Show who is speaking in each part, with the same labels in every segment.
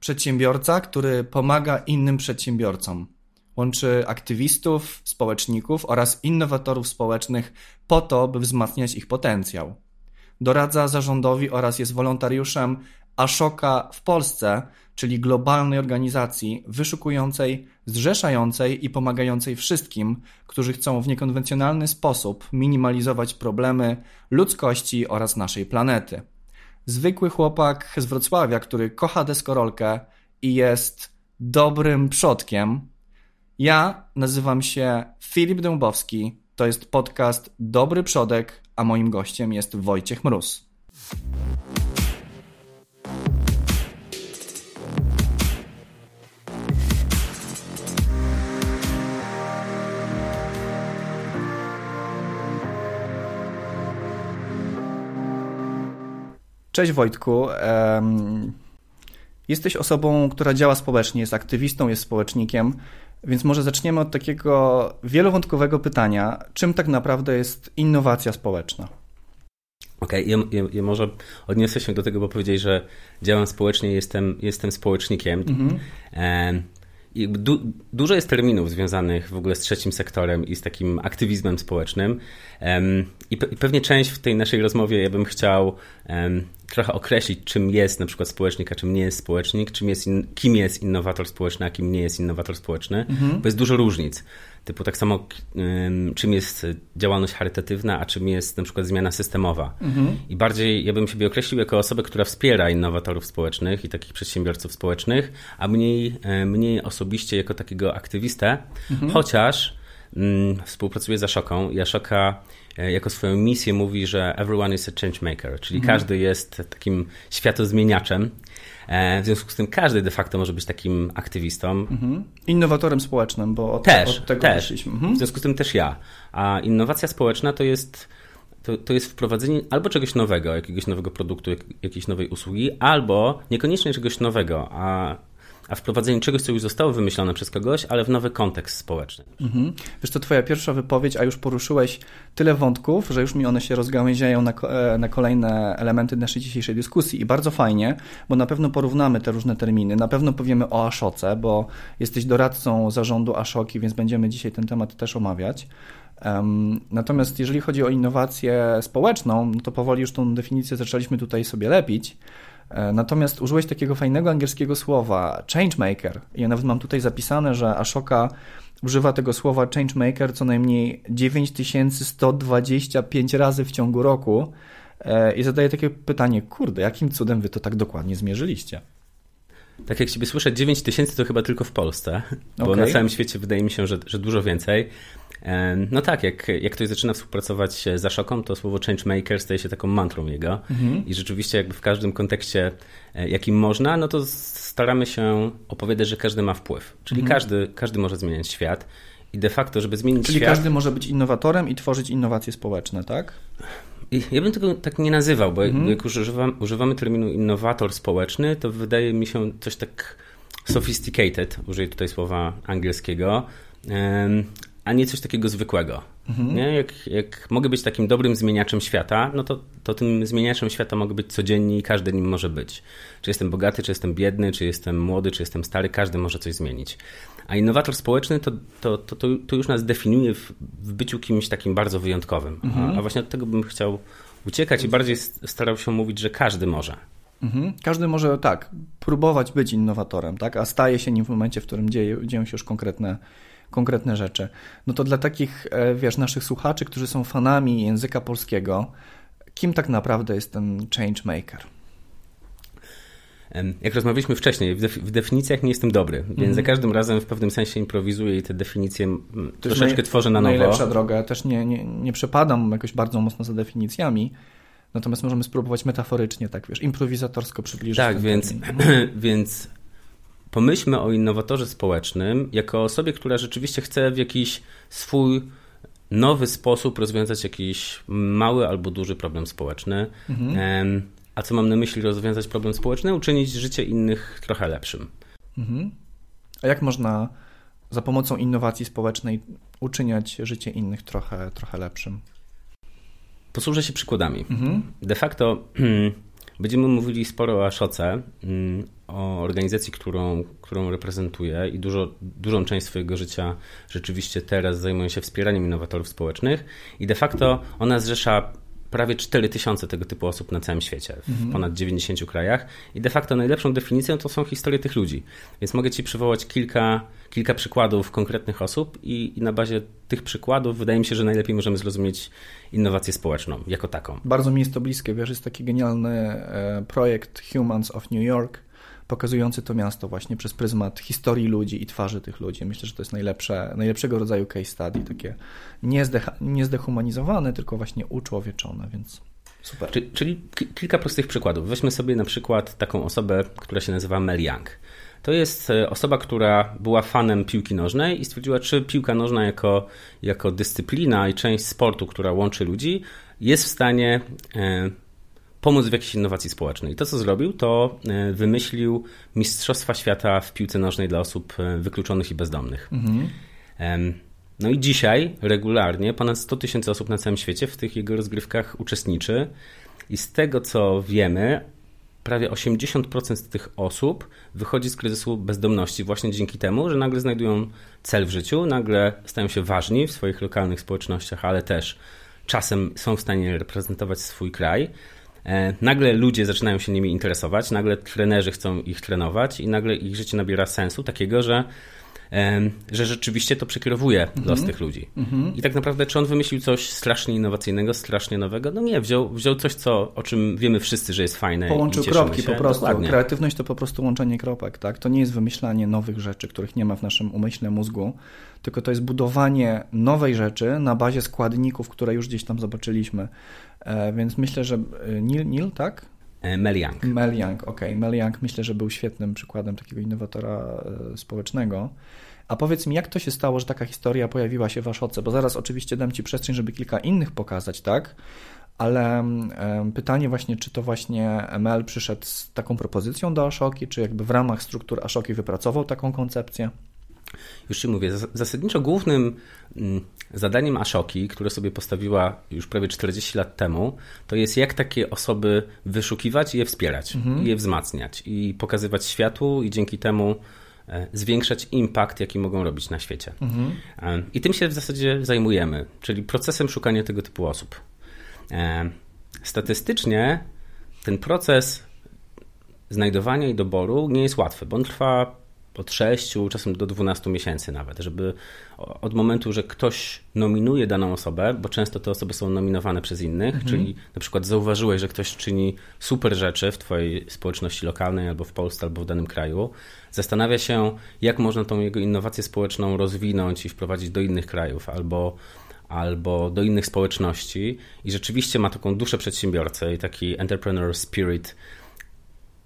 Speaker 1: Przedsiębiorca, który pomaga innym przedsiębiorcom. Łączy aktywistów, społeczników oraz innowatorów społecznych po to, by wzmacniać ich potencjał. Doradza zarządowi oraz jest wolontariuszem Ashoka w Polsce, czyli globalnej organizacji wyszukującej, zrzeszającej i pomagającej wszystkim, którzy chcą w niekonwencjonalny sposób minimalizować problemy ludzkości oraz naszej planety. Zwykły chłopak z Wrocławia, który kocha deskorolkę i jest dobrym przodkiem. Ja nazywam się Filip Dębowski. To jest podcast Dobry Przodek, a moim gościem jest Wojciech Mróz. Cześć Wojtku. Jesteś osobą, która działa społecznie, jest aktywistą, jest społecznikiem, więc może zaczniemy od takiego wielowątkowego pytania. Czym tak naprawdę jest innowacja społeczna?
Speaker 2: Okej, okay, ja, ja, ja, może odniosę się do tego, bo powiedzieli, że działam społecznie, jestem, jestem społecznikiem. Mhm. Du, dużo jest terminów związanych w ogóle z trzecim sektorem i z takim aktywizmem społecznym. I, pe, i, pewnie część w tej naszej rozmowie ja bym chciał um, trochę określić, czym jest na przykład społecznik, a czym nie jest społecznik, czym jest in, kim jest innowator społeczny, a kim nie jest innowator społeczny, mhm. bo jest dużo różnic. Typu tak samo, czym jest działalność charytatywna, a czym jest na przykład zmiana systemowa. Mhm. I bardziej ja bym siebie określił jako osobę, która wspiera innowatorów społecznych i takich przedsiębiorców społecznych, a mniej, mniej osobiście jako takiego aktywistę, mhm. chociaż mm, współpracuję z Ashoką i Ashoka jako swoją misję mówi, że everyone is a change maker, czyli mhm. każdy jest takim światozmieniaczem E, w związku z tym każdy de facto może być takim aktywistą. Mhm.
Speaker 1: Innowatorem społecznym, bo od,
Speaker 2: też,
Speaker 1: od tego
Speaker 2: też. wyszliśmy. Mhm. W związku z tym też ja. A innowacja społeczna to jest to, to jest wprowadzenie albo czegoś nowego, jakiegoś nowego produktu, jak, jakiejś nowej usługi, albo niekoniecznie czegoś nowego, a a wprowadzenie czegoś, co już zostało wymyślone przez kogoś, ale w nowy kontekst społeczny. Mhm.
Speaker 1: Wiesz, to twoja pierwsza wypowiedź, a już poruszyłeś tyle wątków, że już mi one się rozgałęziają na, e, na kolejne elementy naszej dzisiejszej dyskusji i bardzo fajnie, bo na pewno porównamy te różne terminy, na pewno powiemy o Aszoce, bo jesteś doradcą zarządu Aszoki, więc będziemy dzisiaj ten temat też omawiać. Natomiast jeżeli chodzi o innowację społeczną, no to powoli już tą definicję zaczęliśmy tutaj sobie lepić. E, natomiast użyłeś takiego fajnego angielskiego słowa changemaker. Ja nawet mam tutaj zapisane, że Ashoka używa tego słowa changemaker co najmniej 9125 razy w ciągu roku e, i zadaję takie pytanie, kurde, jakim cudem wy to tak dokładnie zmierzyliście?
Speaker 2: Tak jak Ciebie słyszę, 9 tysięcy to chyba tylko w Polsce, bo okay. na całym świecie wydaje mi się, że, że dużo więcej. No tak, jak, jak ktoś zaczyna współpracować z Ashoką, to słowo changemaker staje się taką mantrą jego mhm. i rzeczywiście jakby w każdym kontekście, e, jakim można, no to staramy się opowiadać, że każdy ma wpływ. Czyli mhm. każdy, każdy może zmieniać świat i de facto, żeby zmienić
Speaker 1: Czyli
Speaker 2: świat...
Speaker 1: Czyli każdy może być innowatorem i tworzyć innowacje społeczne, tak?
Speaker 2: Ja bym tego tak nie nazywał, bo mhm. jak używam, używamy terminu innowator społeczny, to wydaje mi się coś tak sophisticated, użyję tutaj słowa angielskiego, a nie coś takiego zwykłego. Mhm. Nie? Jak, jak mogę być takim dobrym zmieniaczem świata, no to, to tym zmieniaczem świata mogę być codziennie i każdy nim może być. Czy jestem bogaty, czy jestem biedny, czy jestem młody, czy jestem stary, każdy może coś zmienić. A innowator społeczny to, to, to, to już nas definiuje w, w byciu kimś takim bardzo wyjątkowym. Mhm. A, a, właśnie od tego bym chciał uciekać i bardziej starał się mówić, że każdy może.
Speaker 1: Mhm. Każdy może tak, próbować być innowatorem, tak? a staje się nim w momencie, w którym dzieje, dzieją się już konkretne konkretne rzeczy. No to dla takich, e, wiesz, naszych słuchaczy, którzy są fanami języka polskiego, kim tak naprawdę jest ten change maker?
Speaker 2: Jak rozmawialiśmy wcześniej, w, definicjach nie jestem dobry, więc mm. za każdym razem w pewnym sensie improwizuję i te definicje troszeczkę naj, tworzę na nowo.
Speaker 1: Najlepsza droga. Ja też nie, nie, nie przepadam jakoś bardzo mocno za definicjami, natomiast możemy spróbować metaforycznie, tak wiesz, improwizatorsko przybliżyć.
Speaker 2: Tak, więc, więc pomyślmy o innowatorze społecznym jako osobie, która rzeczywiście chce w jakiś swój nowy sposób rozwiązać jakiś mały albo duży problem społeczny. Mhm. A co mam na myśli rozwiązać problem społeczny? Uczynić życie innych trochę lepszym. Mhm.
Speaker 1: A jak można za pomocą innowacji społecznej uczyniać życie innych trochę, trochę lepszym?
Speaker 2: Posłużę się przykładami. Mhm. De facto Będziemy mówili sporo o Ashoce, mm, o organizacji, którą, którą reprezentuję i dużo, dużą część swojego życia rzeczywiście teraz zajmuję się wspieraniem innowatorów społecznych i de facto ona zrzesza prawie 4 tysiące tego typu osób na całym świecie, w mhm. ponad 90 krajach. I de facto najlepszą definicją to są historie tych ludzi. Więc mogę Ci przywołać kilka, kilka przykładów konkretnych osób, i, i na bazie tych przykładów wydaje mi się, że najlepiej możemy zrozumieć innowację społeczną jako taką.
Speaker 1: Bardzo mi jest to bliskie. Wiesz, jest taki genialny e, projekt Humans of New York, pokazujący to miasto właśnie przez pryzmat historii ludzi i twarzy tych ludzi. Myślę, że to jest najlepsze, najlepszego rodzaju case study, takie nie tylko właśnie uczłowieczone, więc super.
Speaker 2: Czyli, czyli kilka prostych przykładów. Weźmy sobie na przykład taką osobę, która się nazywa Mel Young. To jest e, osoba, która była fanem piłki nożnej i stwierdziła, czy piłka nożna jako, jako dyscyplina i część sportu, która łączy ludzi, jest w stanie e, pomóc w jakiejś innowacji społecznej. To, co zrobił, to e, wymyślił Mistrzostwa Świata w piłce nożnej dla osób e, wykluczonych i bezdomnych. Mhm. No i dzisiaj regularnie ponad 100 tysięcy osób na całym świecie w tych jego rozgrywkach uczestniczy. I z tego, co wiemy, prawie 80% z tych osób wychodzi z kryzysu bezdomności właśnie dzięki temu, że nagle znajdują cel w życiu, nagle stają się ważni w swoich lokalnych społecznościach, ale też czasem są w stanie reprezentować swój kraj. E, nagle ludzie zaczynają się nimi interesować, nagle trenerzy chcą ich trenować i nagle ich życie nabiera sensu takiego, że że rzeczywiście to przekierowuje -hmm. los tych ludzi. -hmm. I tak naprawdę, czy on wymyślił coś strasznie innowacyjnego, strasznie nowego? No nie, wziął, wziął coś, co, o czym wiemy wszyscy, że jest fajne.
Speaker 1: Połączył kropki się. po prostu. Dokładnie. Kreatywność to po prostu łączenie kropek. Tak? To nie jest wymyślanie nowych rzeczy, których nie ma w naszym umyśle mózgu, tylko to jest budowanie nowej rzeczy na bazie składników, które już gdzieś tam zobaczyliśmy. E, więc myślę, że e, Neil, Neil tak?
Speaker 2: E, Mel Young.
Speaker 1: Mel Young, okej. Okay. Mel Young myślę, że był świetnym przykładem takiego innowatora społecznego. A powiedz mi, jak to się stało, że taka historia pojawiła się w Ashoce? Bo zaraz oczywiście dam Ci przestrzeń, żeby kilka innych pokazać, tak? Ale pytanie właśnie, czy to właśnie Mel przyszedł z taką propozycją do Ashoki, czy jakby w ramach struktur Ashoki wypracował taką koncepcję?
Speaker 2: Już Ci mówię, zasadniczo głównym mm, zadaniem Ashoki, które sobie postawiła już prawie 40 lat temu, to jest jak takie osoby wyszukiwać i je wspierać, mhm. i je wzmacniać i pokazywać światu i dzięki temu e, zwiększać impact, jaki mogą robić na świecie. Mhm. E, I tym się w zasadzie zajmujemy, czyli procesem szukania tego typu osób. E, statystycznie ten proces znajdowania i doboru nie jest łatwy, bo on trwa od 6, czasem do 12 miesięcy nawet, żeby od momentu, że ktoś nominuje daną osobę, bo często te osoby są nominowane przez innych, mhm. czyli na przykład zauważyłeś, że ktoś czyni super rzeczy w twojej społeczności lokalnej albo w Polsce, albo w danym kraju, zastanawia się, jak można tą jego innowację społeczną rozwinąć i wprowadzić do innych krajów, albo albo do innych społeczności i rzeczywiście ma taką duszę przedsiębiorcy i taki entrepreneur spirit,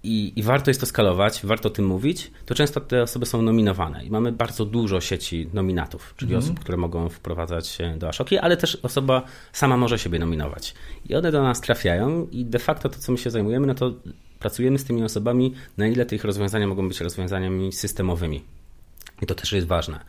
Speaker 2: i, i, warto jest to skalować, warto o tym mówić, to często te osoby są nominowane i mamy bardzo dużo sieci nominatów, czyli mm. osób, które mogą wprowadzać do Ashoki, ale też osoba sama może siebie nominować. I one do nas trafiają i de facto to, co my się zajmujemy, no to pracujemy z tymi osobami, na ile tych rozwiązania mogą być rozwiązaniami systemowymi. I to też jest ważne.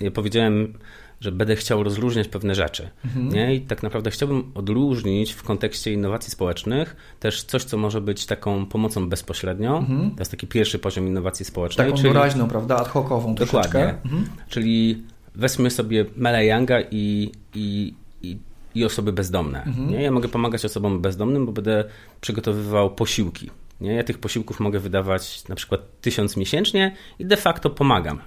Speaker 2: Ja powiedziałem że będę chciał rozróżniać pewne rzeczy. Mhm. Nie? I tak naprawdę chciałbym odróżnić w kontekście innowacji społecznych też coś, co może być taką pomocą bezpośrednią. Mhm. To jest taki pierwszy poziom innowacji społecznej.
Speaker 1: Taką czyli, doraźną, prawda, ad hocową
Speaker 2: Dokładnie. Mhm. Czyli weźmy sobie Mele Younga i, i, i, i osoby bezdomne. Mhm. Nie? Ja mogę pomagać osobom bezdomnym, bo będę przygotowywał posiłki. Nie? Ja tych posiłków mogę wydawać na przykład tysiąc miesięcznie i de facto pomagam.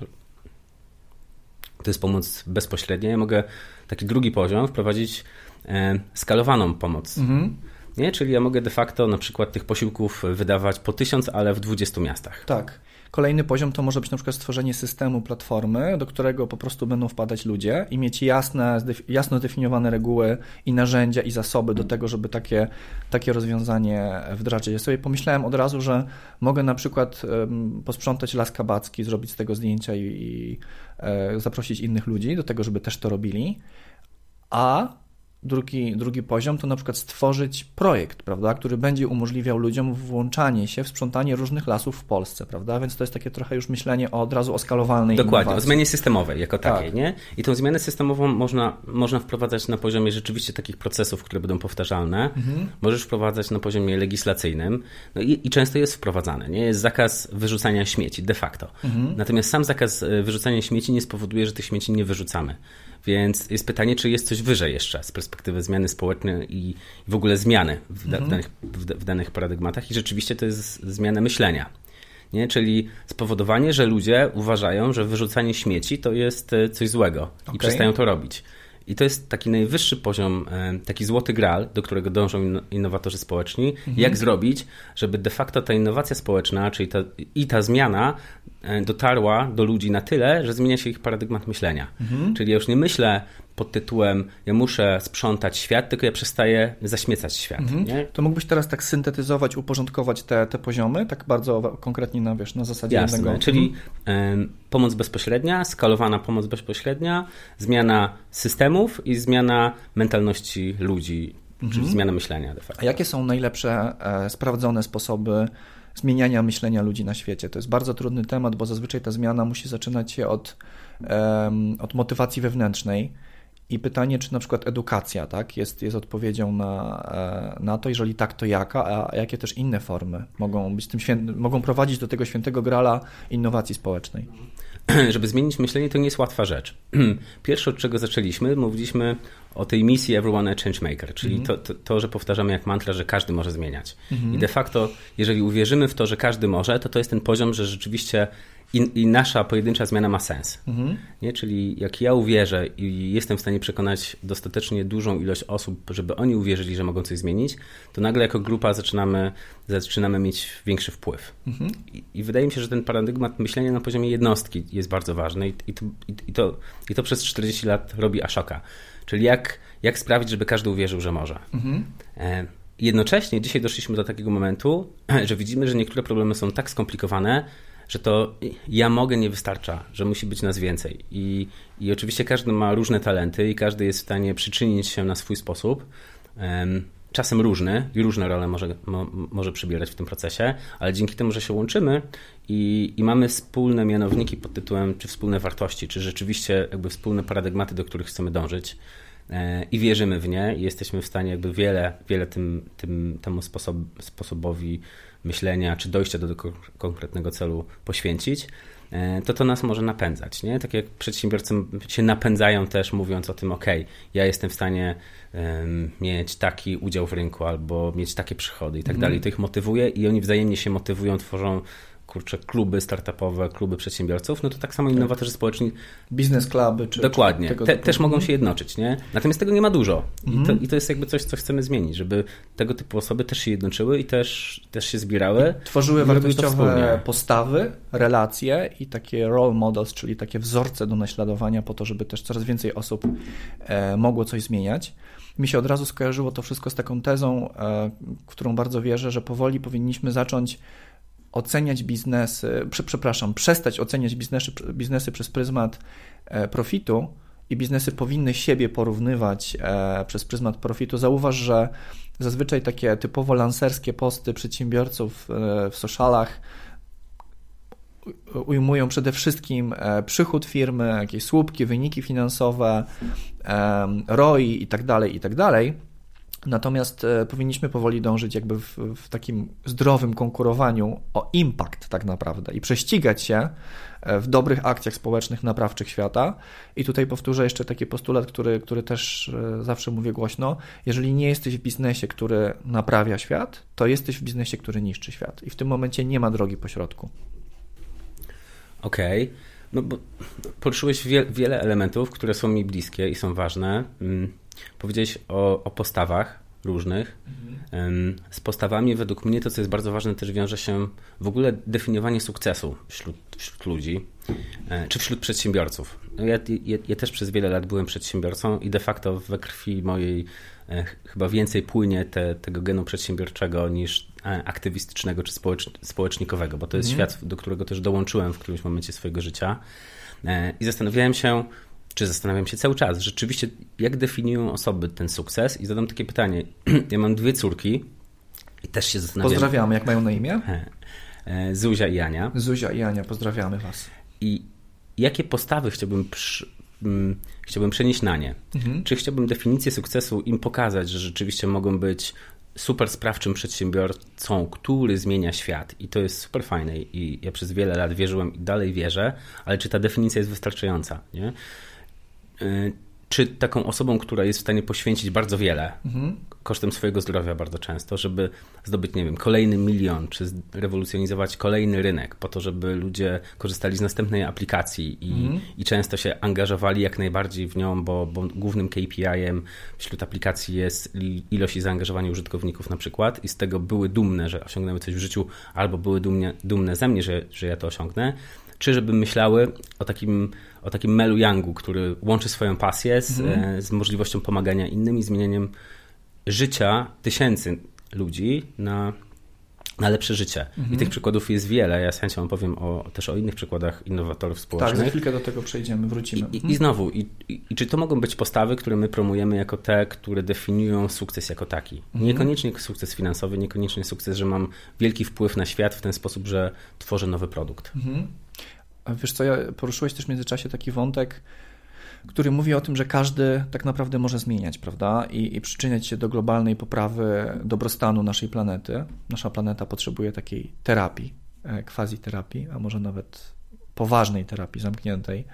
Speaker 2: To jest pomoc bezpośrednia. Ja mogę taki drugi poziom wprowadzić e, skalowaną pomoc. Mhm. Nie? Czyli ja mogę de facto na przykład tych posiłków wydawać po tysiąc, ale w 20 miastach.
Speaker 1: Tak. Kolejny poziom to może być na przykład stworzenie systemu, platformy, do którego po prostu będą wpadać ludzie i mieć jasne, jasno zdefiniowane reguły i narzędzia i zasoby do tego, żeby takie, takie rozwiązanie wdrażać. Ja sobie pomyślałem od razu, że mogę na przykład posprzątać las kabacki, zrobić z tego zdjęcia i, i e, zaprosić innych ludzi do tego, żeby też to robili, a drugi, drugi poziom to na przykład stworzyć projekt, prawda, który będzie umożliwiał ludziom włączanie się w sprzątanie różnych lasów w Polsce, prawda? Więc to jest takie trochę już myślenie o, od razu o skalowalnej
Speaker 2: Dokładnie,
Speaker 1: innowacji.
Speaker 2: o zmianie systemowej jako
Speaker 1: Tak.
Speaker 2: takiej, nie? I tą zmianę systemową można, można wprowadzać na poziomie rzeczywiście takich procesów, które będą powtarzalne.
Speaker 1: Mhm.
Speaker 2: Możesz wprowadzać na poziomie legislacyjnym. No i, i często jest wprowadzane, nie? Jest zakaz wyrzucania śmieci de facto.
Speaker 1: Mhm.
Speaker 2: Natomiast sam zakaz e, wyrzucania śmieci nie spowoduje, że tych śmieci nie wyrzucamy. Więc jest pytanie, czy jest coś wyżej jeszcze z perspektywy zmiany społecznej i w ogóle zmiany w, da, w, danych, w, w danych paradygmatach. I rzeczywiście to jest zmiana myślenia. Nie? Czyli spowodowanie, że ludzie uważają, że wyrzucanie śmieci to jest e, coś złego i
Speaker 1: Okej.
Speaker 2: przestają to robić. I to jest taki najwyższy poziom, e, taki złoty graal, do którego dążą inno- innowatorzy społeczni. Jak zrobić, żeby de facto ta innowacja społeczna, czyli ta, i ta zmiana e, dotarła do ludzi na tyle, że zmienia się ich paradygmat myślenia. Czyli ja już nie myślę pod tytułem ja muszę sprzątać świat, tylko ja przestaję zaśmiecać świat. Nie?
Speaker 1: To mógłbyś teraz tak syntetyzować, uporządkować te, te poziomy, tak bardzo konkretnie na, wiesz, na zasadzie
Speaker 2: Jasne,
Speaker 1: jednego.
Speaker 2: czyli em, pomoc bezpośrednia, skalowana pomoc bezpośrednia, zmiana systemów i zmiana mentalności ludzi, czyli zmiana myślenia de facto.
Speaker 1: A jakie są najlepsze e, sprawdzone sposoby zmieniania myślenia ludzi na świecie? To jest bardzo trudny temat, bo zazwyczaj ta zmiana musi zaczynać się od, em, od motywacji wewnętrznej. I pytanie, czy na przykład edukacja tak, jest, jest odpowiedzią na, e, na to, jeżeli tak, to jaka, a jakie też inne formy mogą, być tym świę... mogą prowadzić do tego świętego grala innowacji społecznej.
Speaker 2: żeby zmienić myślenie, to nie jest łatwa rzecz. Pierwsze, od czego zaczęliśmy, mówiliśmy o tej misji Everyone a Changemaker, czyli to, to, to, że powtarzamy jak mantra, że każdy może zmieniać. I de facto, jeżeli uwierzymy w to, że każdy może, to to jest ten poziom, że rzeczywiście i, i nasza pojedyncza zmiana ma sens. Nie? Czyli jak ja uwierzę i jestem w stanie przekonać dostatecznie dużą ilość osób, żeby oni uwierzyli, że mogą coś zmienić, to nagle jako grupa zaczynamy, zaczynamy mieć większy wpływ. I, I wydaje mi się, że ten paradygmat myślenia na poziomie jednostki jest bardzo ważny i, i, to, to, i to przez 40 lat robi Ashoka. Czyli jak, jak sprawić, żeby każdy uwierzył, że może. E, Jednocześnie dzisiaj doszliśmy do takiego momentu, że widzimy, że niektóre problemy są tak skomplikowane, że to ja mogę nie wystarcza, że musi być nas więcej. I, I oczywiście każdy ma różne talenty i każdy jest w stanie przyczynić się na swój sposób. Em, Czasem różny i różne role może, mo, może przybierać w tym procesie, ale dzięki temu, że się łączymy i, i mamy wspólne mianowniki pod tytułem, czy wspólne wartości, czy rzeczywiście jakby wspólne paradygmaty, do których chcemy dążyć, e, i wierzymy w nie i jesteśmy w stanie jakby wiele, wiele tym, tym, temu sposob, sposobowi myślenia czy dojścia do tego konkretnego celu poświęcić, e, to to nas może napędzać. Nie? Tak jak przedsiębiorcy się napędzają też mówiąc o tym, ok, ja jestem w stanie mieć taki udział w rynku albo mieć takie przychody i tak dalej. To ich motywuje i oni wzajemnie się motywują, tworzą kurczę, kluby startupowe, kluby przedsiębiorców, no to tak samo innowatorzy społeczni
Speaker 1: Biznes cluby czy
Speaker 2: Dokładnie.
Speaker 1: czy
Speaker 2: Te, też mogą się jednoczyć, nie? Natomiast tego nie ma dużo. I, to,
Speaker 1: Mhm.
Speaker 2: I to jest jakby coś, co chcemy zmienić, żeby tego typu osoby też się jednoczyły i też, też się zbierały.
Speaker 1: Tworzyły
Speaker 2: I to
Speaker 1: wartościowe postawy, relacje i takie role models, czyli takie wzorce do naśladowania po to, żeby też coraz więcej osób e, mogło coś zmieniać. Mi się od razu skojarzyło to wszystko z taką tezą, e, którą bardzo wierzę, że powoli powinniśmy zacząć oceniać biznesy, prze, przepraszam, przestać oceniać biznesy, biznesy przez pryzmat e, profitu i biznesy powinny siebie porównywać e, przez pryzmat profitu. Zauważ, że zazwyczaj takie typowo lanserskie posty przedsiębiorców e, w socialach ujmują przede wszystkim przychód firmy, jakieś słupki, wyniki finansowe, ROI i tak Natomiast e, powinniśmy powoli dążyć jakby w, w takim zdrowym konkurowaniu o impact tak naprawdę i prześcigać się e, w dobrych akcjach społecznych, naprawczych świata. I tutaj powtórzę jeszcze taki postulat, który, który też e, zawsze mówię głośno. Jeżeli nie jesteś w biznesie, który naprawia świat, to jesteś w biznesie, który niszczy świat. I w tym momencie nie ma drogi pośrodku.
Speaker 2: Okej. No bo poruszyłeś wie, wiele elementów, które są mi bliskie i są ważne. Mm, Powiedziałeś o, o postawach różnych. Em, Z postawami według mnie to, co jest bardzo ważne, też wiąże się w ogóle definiowanie sukcesu wśród, wśród ludzi e, czy wśród przedsiębiorców. No Ja, ja, ja też przez wiele lat byłem przedsiębiorcą i de facto we krwi mojej e, ch- chyba więcej płynie te, tego genu przedsiębiorczego niż e, aktywistycznego czy społecz, społecznikowego, bo to jest świat, do którego też dołączyłem w którymś momencie swojego życia. I zastanawiałem się, czy zastanawiam się cały czas, rzeczywiście, jak definiują osoby ten sukces i zadam takie pytanie. Ja mam dwie córki i też się zastanawiam.
Speaker 1: Pozdrawiamy, jak mają na imię?
Speaker 2: E, Zuzia i Ania.
Speaker 1: Zuzia i Ania, pozdrawiamy Was.
Speaker 2: I jakie postawy chciałbym, przy, mm, chciałbym przenieść na nie? Mhm. Czy chciałbym definicję sukcesu im pokazać, że rzeczywiście mogą być super sprawczym przedsiębiorcą, który zmienia świat i to jest super fajne i ja przez wiele lat wierzyłem i dalej wierzę, ale czy ta definicja jest wystarczająca? Nie? Y, czy taką osobą, która jest w stanie poświęcić bardzo wiele, mhm. kosztem swojego zdrowia bardzo często, żeby zdobyć, nie wiem, kolejny milion, czy rewolucjonizować kolejny rynek, po to, żeby ludzie korzystali z następnej aplikacji i, mhm. i często się angażowali jak najbardziej w nią, bo, bo głównym KPI-em wśród aplikacji jest ilość i zaangażowanie użytkowników na przykład i z tego były dumne, że osiągnęły coś w życiu, albo były dumnie, dumne ze mnie, że, że ja to osiągnę, czy żeby myślały o takim, o takim Melu Youngu, który łączy swoją pasję z, mhm. E, z możliwością pomagania innym i zmienianiem życia tysięcy ludzi na, na lepsze życie. Mhm. I tych przykładów jest wiele. Ja z chęcią opowiem o, też o innych przykładach innowatorów społecznych.
Speaker 1: Tak, za chwilkę do tego przejdziemy, wrócimy.
Speaker 2: I, mhm. i znowu, i, i, i, czy to mogą być postawy, które my promujemy jako te, które definiują sukces jako taki? Mhm. Niekoniecznie sukces finansowy, niekoniecznie sukces, że mam wielki wpływ na świat w ten sposób, że tworzę nowy produkt.
Speaker 1: A wiesz co, ja poruszyłeś też w międzyczasie taki wątek, który mówi o tym, że każdy tak naprawdę może zmieniać, prawda? I, I, przyczyniać się do globalnej poprawy dobrostanu naszej planety. Nasza planeta potrzebuje takiej terapii, e, quasi terapii, a może nawet poważnej terapii zamkniętej.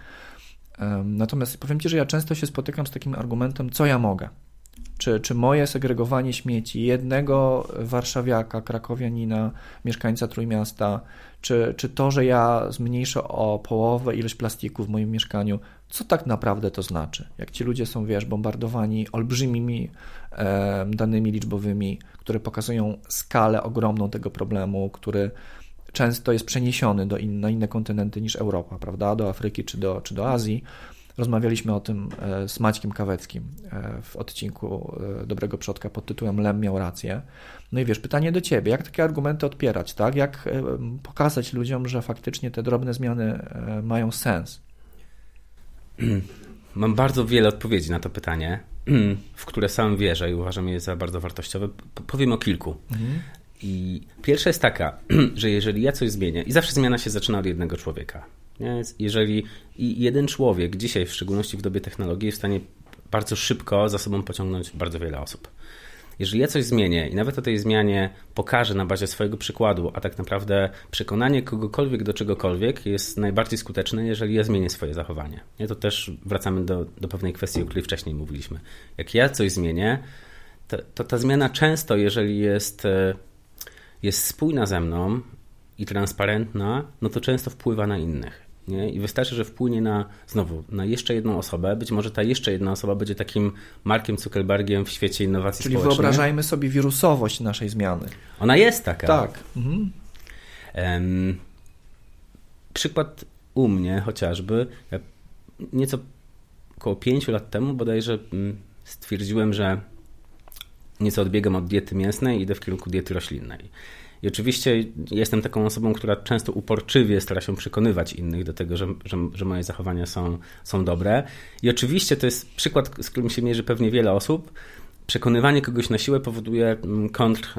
Speaker 1: Natomiast powiem Ci, że ja często się spotykam z takim argumentem, co ja mogę. Czy, czy moje segregowanie śmieci jednego warszawiaka, krakowianina, mieszkańca Trójmiasta, czy, czy to, że ja zmniejszę o połowę ilość plastiku w moim mieszkaniu, co tak naprawdę to znaczy? Jak ci ludzie są, wiesz, bombardowani olbrzymimi e, danymi liczbowymi, które pokazują skalę ogromną tego problemu, który często jest przeniesiony do in, na inne kontynenty niż Europa, prawda? Do Afryki czy do, czy do Azji Rozmawialiśmy o tym e, z Maćkiem Kaweckim e, w odcinku e, Dobrego Przodka pod tytułem Lem miał rację. No i wiesz, pytanie do Ciebie, jak takie argumenty odpierać, tak? Jak pokazać ludziom, że faktycznie te drobne zmiany mają sens?
Speaker 2: Mam bardzo wiele odpowiedzi na to pytanie, w które sam wierzę i uważam je za bardzo wartościowe. Powiem o kilku. Mhm. I pierwsza jest taka, że jeżeli ja coś zmienię, i zawsze zmiana się zaczyna od jednego człowieka. Nie? Jeżeli jeden człowiek dzisiaj, w szczególności w dobie technologii, jest w stanie bardzo szybko za sobą pociągnąć bardzo wiele osób. Jeżeli ja coś zmienię i nawet o tej zmianie pokażę na bazie swojego przykładu, a tak naprawdę przekonanie kogokolwiek do czegokolwiek jest najbardziej skuteczne, jeżeli ja zmienię swoje zachowanie. Nie? To też wracamy do, do pewnej kwestii, o której wcześniej mówiliśmy. Jak ja coś zmienię, to, to ta zmiana często, jeżeli jest, e, jest spójna ze mną i transparentna, no to często wpływa na innych. Nie? I wystarczy, że wpłynie na znowu na jeszcze jedną osobę. Być może ta jeszcze jedna osoba będzie takim Markiem Zuckerbergiem w świecie innowacji
Speaker 1: Czyli
Speaker 2: społecznych.
Speaker 1: wyobrażajmy sobie wirusowość naszej zmiany.
Speaker 2: Ona jest taka.
Speaker 1: Tak. Mhm.
Speaker 2: Um, przykład u mnie chociażby. Ja nieco około pięciu lat temu bodajże mm, stwierdziłem, że nieco odbiegam od diety mięsnej i idę w kierunku diety roślinnej. I oczywiście jestem taką osobą, która często uporczywie stara się przekonywać innych do tego, że, że, że, moje zachowania są, są dobre. I oczywiście to jest przykład, z którym się mierzy pewnie wiele osób. Przekonywanie kogoś na siłę powoduje mm, kontr,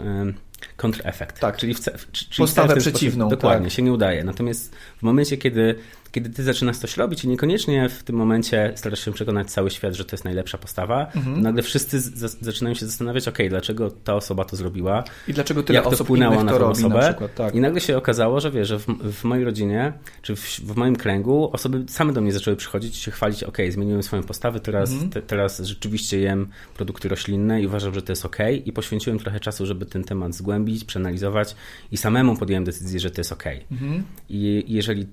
Speaker 2: kontrefekt.
Speaker 1: Tak,
Speaker 2: czyli,
Speaker 1: w, czyli postawę przeciwną.
Speaker 2: Sposób, dokładnie, tak. się nie udaje. Natomiast w momencie, kiedy kiedy ty zaczynasz coś robić i niekoniecznie w tym momencie starasz się przekonać cały świat, że to jest najlepsza postawa, mhm. nagle wszyscy zaczynają się zastanawiać, ok, dlaczego ta osoba to zrobiła
Speaker 1: i dlaczego tyle jak osób to wpłynęło na tę osobę. Na przykład, tak.
Speaker 2: I nagle się okazało, że wiesz, że w, w mojej rodzinie, czy w, w, moim kręgu osoby same do mnie zaczęły przychodzić i się chwalić, ok, zmieniłem swoją postawę, teraz, mhm. te, teraz rzeczywiście jem produkty roślinne i uważam, że to jest ok i poświęciłem trochę czasu, żeby ten temat zgłębić, przeanalizować i samemu podjąłem decyzję, że to jest ok. Mhm. I jeżeli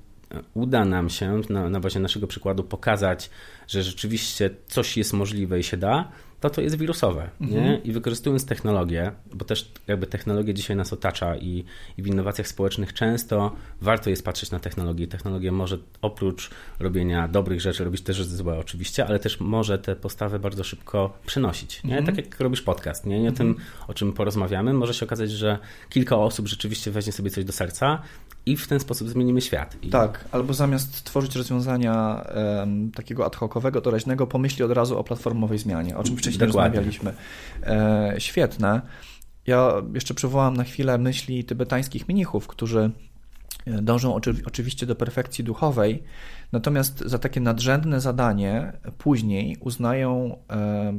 Speaker 2: uda nam się na, na bazie naszego przykładu pokazać, że rzeczywiście coś jest możliwe i się da, to to jest wirusowe. Mhm. Nie? I wykorzystując technologię, bo też jakby technologia dzisiaj nas otacza i, i, w innowacjach społecznych często warto jest patrzeć na technologię. Technologia może oprócz robienia dobrych rzeczy robić też złe oczywiście, ale też może te postawy bardzo szybko przenosić. Nie? Mhm. Tak jak robisz podcast. Nie? I o tym, o czym porozmawiamy, może się okazać, że kilka osób rzeczywiście weźmie sobie coś do serca, i w ten sposób zmienimy świat. I...
Speaker 1: Tak, albo zamiast tworzyć rozwiązania um, takiego ad hocowego, doraźnego, pomyśli od razu o platformowej zmianie, o czym wcześniej Dokładnie. rozmawialiśmy. E, świetne. Ja jeszcze przywołam na chwilę myśli tybetańskich mnichów, którzy e, dążą oczy, oczywiście do perfekcji duchowej, natomiast za takie nadrzędne zadanie później uznają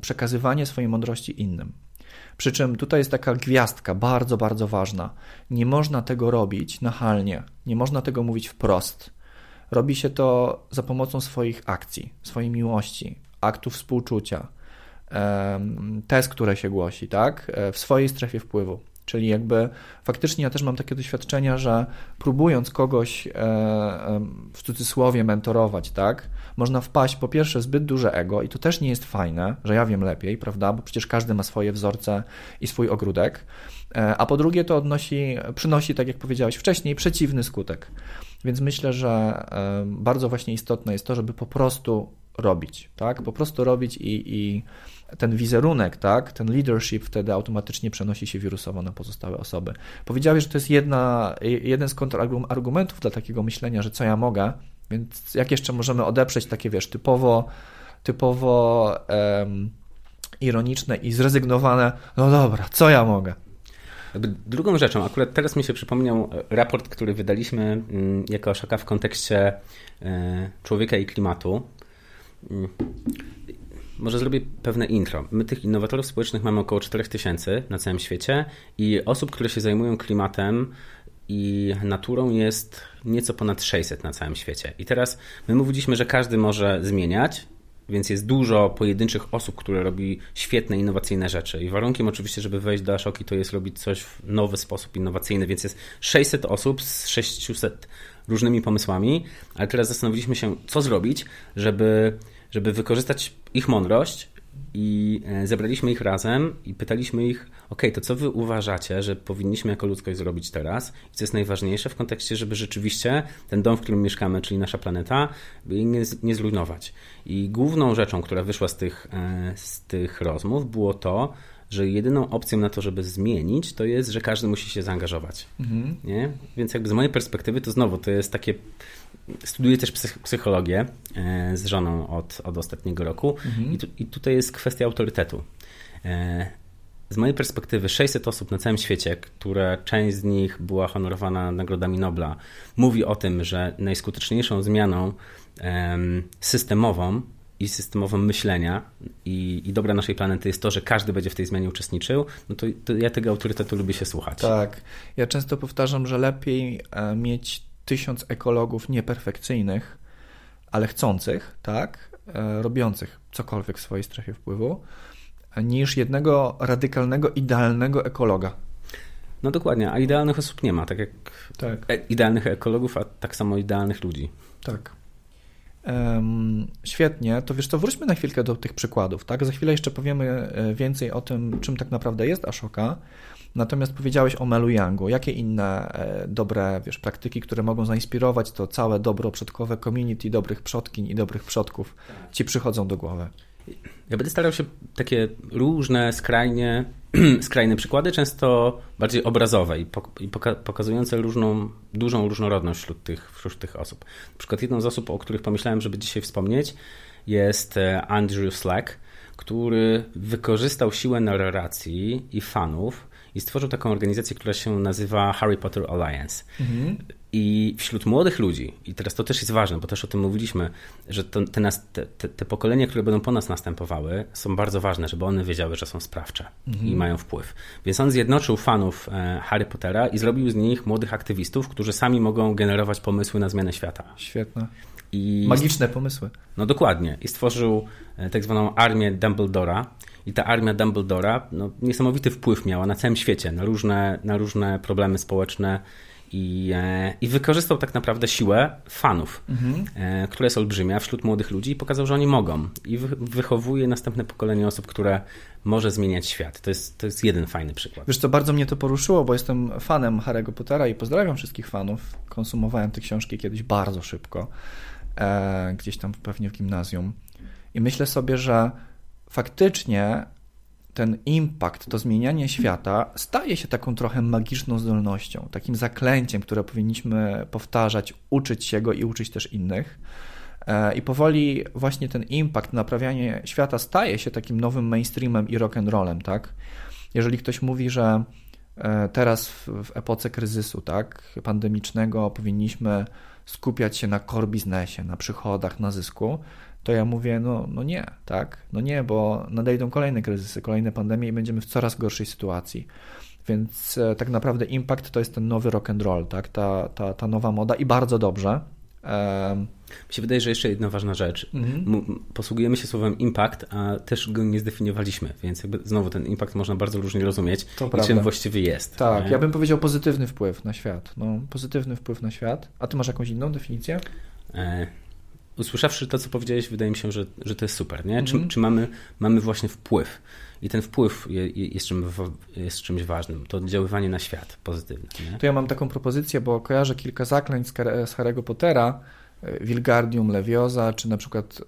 Speaker 1: przekazywanie swojej mądrości innym. Przy czym tutaj jest taka gwiazdka bardzo, bardzo ważna. Nie można tego robić nachalnie, nie można tego mówić wprost. Robi się to za pomocą swoich akcji, swojej miłości, aktów współczucia, tez, które się głosi, tak, e, w swojej strefie wpływu. Czyli jakby faktycznie ja też mam takie doświadczenia, że próbując kogoś e, w cudzysłowie mentorować, tak, można wpaść po pierwsze zbyt duże ego i to też nie jest fajne, że ja wiem lepiej, prawda, bo przecież każdy ma swoje wzorce i swój ogródek, e, a po drugie to odnosi, przynosi, tak jak powiedziałeś wcześniej, przeciwny skutek. Więc myślę, że bardzo właśnie istotne jest to, żeby po prostu robić, tak, po prostu robić i, i ten wizerunek, tak, ten leadership wtedy automatycznie przenosi się wirusowo na pozostałe osoby. Powiedziałeś, że to jest jedna, jeden z kontrargumentów dla takiego myślenia, że co ja mogę, więc jak jeszcze możemy odeprzeć takie, wiesz, typowo, typowo um, ironiczne i zrezygnowane, no dobra, co ja mogę?
Speaker 2: Drugą rzeczą, akurat teraz mi się przypomniał raport, który wydaliśmy mm, jako Szaka w kontekście e, człowieka i klimatu. Mm, może zrobię pewne intro. My tych innowatorów społecznych mamy około 4000 na całym świecie i osób, które się zajmują klimatem i naturą jest nieco ponad 600 na całym świecie. I teraz my mówiliśmy, że każdy może zmieniać, więc jest dużo pojedynczych osób, które robi świetne, innowacyjne rzeczy. I warunkiem oczywiście, żeby wejść do Ashoki, to jest robić coś w nowy sposób innowacyjny, więc jest 600 osób z 600 różnymi pomysłami, ale teraz zastanowiliśmy się, co zrobić, żeby żeby wykorzystać ich mądrość i e, zebraliśmy ich razem i pytaliśmy ich, ok, to co wy uważacie, że powinniśmy jako ludzkość zrobić teraz i co jest najważniejsze w kontekście, żeby rzeczywiście ten dom, w którym mieszkamy, czyli nasza planeta, nie, nie zrujnować. I główną rzeczą, która wyszła z tych, e, z tych rozmów było to, że jedyną opcją na to, żeby zmienić, to jest, że każdy musi się zaangażować. Mhm. Nie? Więc jakby z mojej perspektywy to znowu to jest takie Studiuję też psychologię e, z żoną od, od ostatniego roku mhm. I, tu, i tutaj jest kwestia autorytetu. E, z mojej perspektywy 600 osób na całym świecie, które część z nich była honorowana nagrodami Nobla, mówi o tym, że najskuteczniejszą zmianą systemową i systemową myślenia i, i dobra naszej planety jest to, że każdy będzie w tej zmianie uczestniczył, no to, to ja tego autorytetu lubię się słuchać.
Speaker 1: Tak. Ja często powtarzam, że lepiej e, mieć tysiąc ekologów nieperfekcyjnych, ale chcących, tak, e, robiących cokolwiek w swojej strefie wpływu, niż jednego radykalnego, idealnego ekologa.
Speaker 2: No dokładnie, a idealnych osób nie ma, tak jak tak. E idealnych ekologów, a tak samo idealnych ludzi.
Speaker 1: Tak. Świetnie, to wiesz to wróćmy na chwilkę do tych przykładów, tak? Za chwilę jeszcze powiemy e, więcej o tym, czym tak naprawdę jest Ashoka, Natomiast powiedziałeś o Melu Yangu. Jakie inne e, dobre wiesz, praktyki, które mogą zainspirować to całe dobro przodkowe community dobrych przodkiń i dobrych przodków ci przychodzą do głowy?
Speaker 2: Ja będę starał się takie różne, skrajnie, skrajne przykłady, często bardziej obrazowe i, poka pokazujące różną, dużą różnorodność wśród tych, wśród tych osób. Na przykład jedną z osób, o których pomyślałem, żeby dzisiaj wspomnieć, jest e, Andrew Slack, który wykorzystał siłę narracji i fanów i stworzył taką organizację, która się nazywa Harry Potter Alliance. Mhm. I wśród młodych ludzi, i teraz to też jest ważne, bo też o tym mówiliśmy, że to, te, nas, te, te, pokolenia, które będą po nas następowały, są bardzo ważne, żeby one wiedziały, że są sprawcze mhm. i mają wpływ. Więc on zjednoczył fanów e, Harry Pottera i zrobił z nich młodych aktywistów, którzy sami mogą generować pomysły na zmianę świata.
Speaker 1: Świetne. I Magiczne pomysły.
Speaker 2: No dokładnie. I stworzył e, tak zwaną armię Dumbledora, i ta armia Dumbledora no, niesamowity wpływ miała na całym świecie, na różne, na różne problemy społeczne i, e, i wykorzystał tak naprawdę siłę fanów, mhm. e, która jest olbrzymia wśród młodych ludzi i pokazał, że oni mogą. I wy, wychowuje następne pokolenie osób, które może zmieniać świat. To jest, to jest jeden fajny przykład.
Speaker 1: Wiesz co, bardzo mnie to poruszyło, bo jestem fanem Harry'ego Pottera i pozdrawiam wszystkich fanów. Konsumowałem te książki kiedyś bardzo szybko, e, gdzieś tam pewnie w gimnazjum. I myślę sobie, że faktycznie ten impact, to zmienianie świata staje się taką trochę magiczną zdolnością, takim zaklęciem, które powinniśmy powtarzać, uczyć się go i uczyć też innych. E, I powoli właśnie ten impact, naprawianie świata staje się takim nowym mainstreamem i rock'n'rollem, tak? Jeżeli ktoś mówi, że e, teraz w epoce kryzysu, tak, pandemicznego powinniśmy skupiać się na core biznesie, na przychodach, na zysku, to ja mówię, no, no nie, tak, no nie, bo nadejdą kolejne kryzysy, kolejne pandemie i będziemy w coraz gorszej sytuacji. Więc e, tak naprawdę impact to jest ten nowy rock and roll, tak, ta, ta, ta nowa moda i bardzo dobrze.
Speaker 2: Mi się wydaje, że jeszcze jedna ważna rzecz. Mhm. Posługujemy się słowem impact, a też go nie zdefiniowaliśmy, więc jakby znowu ten impact można bardzo różnie rozumieć to i prawda. czym właściwie jest.
Speaker 1: Tak, nie? ja bym powiedział pozytywny wpływ na świat. No, pozytywny wpływ na świat. A ty masz jakąś inną definicję? E
Speaker 2: usłyszawszy to, co powiedziałeś, wydaje mi się, że, że to jest super. Nie? Czy, mm. czy mamy, mamy właśnie wpływ? I ten wpływ jest, czym, jest czymś ważnym. To oddziaływanie na świat pozytywne. Nie?
Speaker 1: To ja mam taką propozycję, bo kojarzę kilka zaklęć z, z Harry'ego Pottera, Wilgardium Leviosa, czy na przykład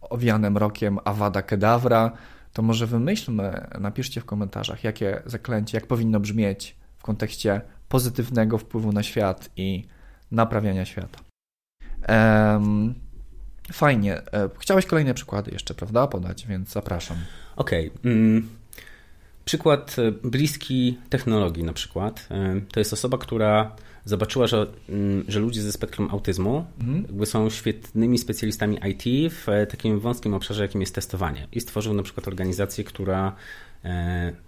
Speaker 1: owianem rokiem Avada Kedavra. To może wymyślmy, napiszcie w komentarzach, jakie zaklęcie, jak powinno brzmieć w kontekście pozytywnego wpływu na świat i naprawiania świata. Um, Fajnie. E, chciałeś kolejne przykłady jeszcze, prawda, podać, więc zapraszam.
Speaker 2: Okej. Okay. Mm, przykład e, bliski technologii na przykład. E, to jest osoba, która zobaczyła, że, mm, że ludzie ze spektrum autyzmu mhm. są świetnymi specjalistami IT w takim wąskim obszarze, jakim jest testowanie. I stworzył na przykład organizację, która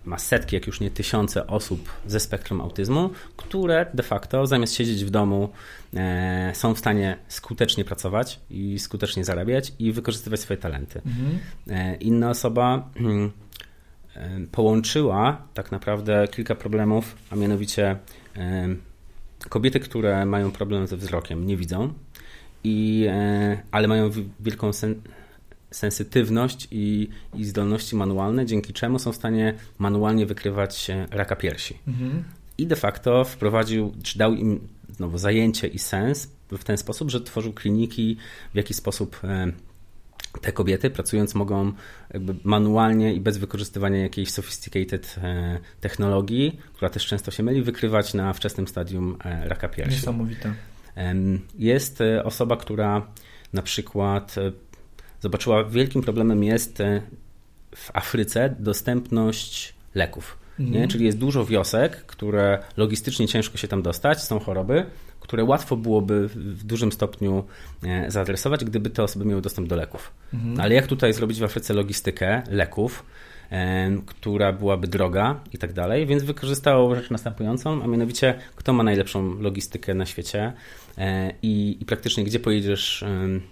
Speaker 2: ma setki, jak już nie tysiące osób ze spektrum autyzmu, które de facto zamiast siedzieć w domu e, są w stanie skutecznie pracować i skutecznie zarabiać i wykorzystywać swoje talenty. Mhm. E, inna osoba hmm, połączyła tak naprawdę kilka problemów, a mianowicie kobiety, które mają problem ze wzrokiem, nie widzą, i, ale mają wielką sen sensytywność i, i zdolności manualne, dzięki czemu są w stanie manualnie wykrywać raka piersi. Mhm. I de facto wprowadził, czy dał im znowu zajęcie i sens w ten sposób, że tworzył kliniki, w jaki sposób e, te kobiety pracując mogą manualnie i bez wykorzystywania jakiejś sophisticated e, technologii, która też często się myli, wykrywać na wczesnym stadium e, raka piersi.
Speaker 1: Niesamowite.
Speaker 2: Jest osoba, która na przykład zobaczyła, wielkim problemem jest e, w Afryce dostępność leków. Mhm. Nie? Czyli jest dużo wiosek, które logistycznie ciężko się tam dostać, są choroby, które łatwo byłoby w dużym stopniu e, zaadresować, gdyby te osoby miały dostęp do leków. Mhm. Ale jak tutaj zrobić w Afryce logistykę leków, która byłaby droga i tak dalej, więc wykorzystało rzecz następującą, a mianowicie kto ma najlepszą logistykę na świecie e, i, i praktycznie gdzie pojedziesz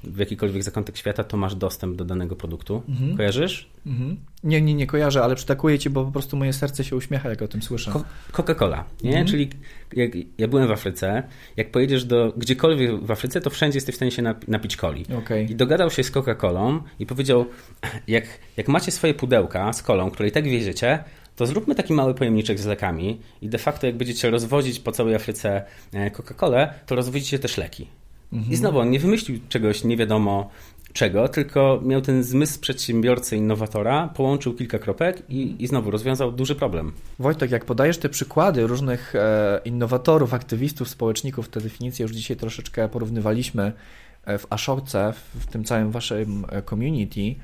Speaker 2: w jakikolwiek zakątek świata, to masz dostęp do danego produktu. Mhm. Kojarzysz?
Speaker 1: Mhm. Nie, nie, nie kojarzę, ale przytakuję ci, bo po prostu moje serce się uśmiecha, jak o tym słyszę.
Speaker 2: Coca-Cola, nie? Mhm. Czyli jak ja byłem w Afryce, jak pojedziesz do gdziekolwiek w Afryce, to wszędzie jesteś w stanie się napić coli. Okay. I dogadał się z Coca-Colą i powiedział, jak, jak macie swoje pudełka z kolą, które i tak wieziecie, to zróbmy taki mały pojemniczek z lekami i de facto jak będziecie rozwozić po całej Afryce e, Coca-Colę, to rozwozicie też leki. Mhm. I znowu on nie wymyślił czegoś nie wiadomo czego, tylko miał ten zmysł przedsiębiorcy, innowatora, połączył kilka kropek i, i znowu rozwiązał duży problem.
Speaker 1: Wojtek, jak podajesz te przykłady różnych e, innowatorów, aktywistów, społeczników, te definicje już dzisiaj troszeczkę porównywaliśmy e, w Ashoce, w tym całym waszym community,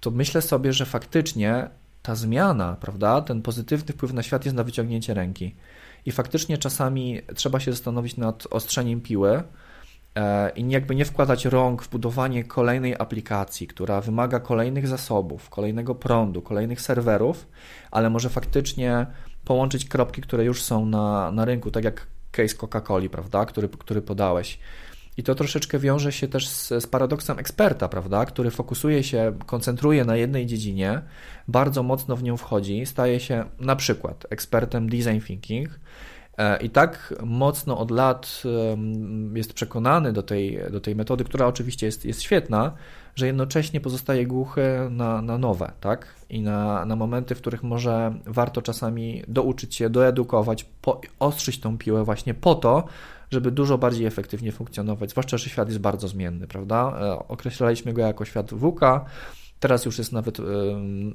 Speaker 1: to myślę sobie, że faktycznie ta zmiana, prawda, ten pozytywny wpływ na świat jest na wyciągnięcie ręki. I faktycznie czasami trzeba się zastanowić nad ostrzeniem piły, E, i jakby nie wkładać rąk w budowanie kolejnej aplikacji, która wymaga kolejnych zasobów, kolejnego prądu, kolejnych serwerów, ale może faktycznie połączyć kropki, które już są na, na rynku, tak jak case Coca-Coli, prawda, który, który podałeś. I to troszeczkę wiąże się też z, z, paradoksem eksperta, prawda, który fokusuje się, koncentruje na jednej dziedzinie, bardzo mocno w nią wchodzi, staje się na przykład ekspertem design thinking, I tak mocno od lat jest przekonany do tej, do tej metody, która oczywiście jest, jest świetna, że jednocześnie pozostaje głuchy na, na nowe, tak? I na, na momenty, w których może warto czasami douczyć się, doedukować, ostrzyć tą piłę właśnie po to, żeby dużo bardziej efektywnie funkcjonować, zwłaszcza, że świat jest bardzo zmienny, prawda? E, określaliśmy go jako świat WUKA, teraz już jest nawet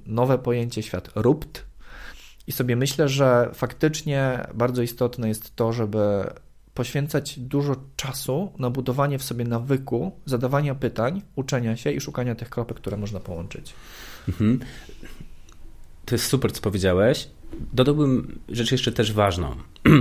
Speaker 1: nowe pojęcie, świat RUPT, I sobie myślę, że faktycznie bardzo istotne jest to, żeby poświęcać dużo czasu na budowanie w sobie nawyku, zadawania pytań, uczenia się i szukania tych kropek, które można połączyć. Mhm.
Speaker 2: To jest super, co powiedziałeś. Dodałbym rzecz jeszcze też ważną.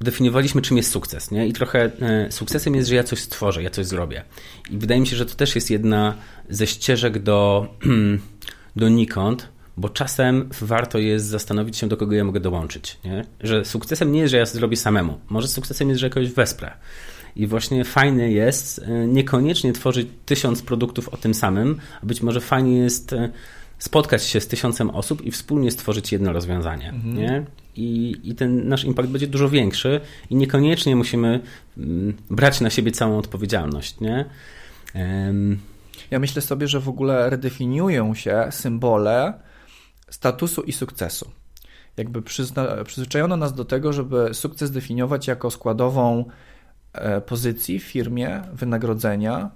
Speaker 2: Definiowaliśmy, czym jest sukces, nie? I trochę e, sukcesem jest, że ja coś stworzę, ja coś zrobię. I wydaje mi się, że to też jest jedna ze ścieżek do, donikąd, bo czasem warto jest zastanowić się, do kogo ja mogę dołączyć. Nie? Że sukcesem nie jest, że ja zrobię samemu. Może sukcesem jest, że jakoś wesprę. I właśnie fajne jest e, niekoniecznie tworzyć tysiąc produktów o tym samym, a być może fajnie jest e, spotkać się z tysiącem osób i wspólnie stworzyć jedno rozwiązanie. Mhm. Nie? I, I ten nasz impact będzie dużo większy i niekoniecznie musimy mm, brać na siebie całą odpowiedzialność. Nie? Um.
Speaker 1: Ja myślę sobie, że w ogóle redefiniują się symbole statusu i sukcesu. Jakby przyzna, przyzwyczajono nas do tego, żeby sukces definiować jako składową e, pozycji w firmie, wynagrodzenia,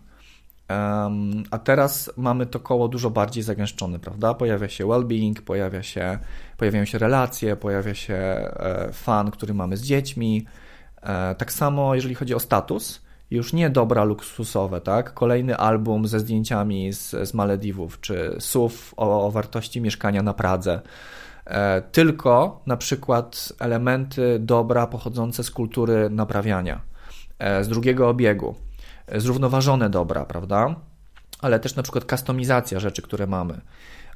Speaker 1: a teraz mamy to koło dużo bardziej zagęszczone, prawda? Pojawia się well-being, pojawia się, pojawiają się relacje, pojawia się e, fan, który mamy z dziećmi. E, tak samo jeżeli chodzi o status, już nie dobra luksusowe, tak? Kolejny album ze zdjęciami z, z Malediwów, czy SUV o, o wartości mieszkania na Pradze. E, tylko na przykład elementy dobra pochodzące z kultury naprawiania, e, z drugiego obiegu, e, zrównoważone dobra, prawda? Ale też na przykład kustomizacja rzeczy, które mamy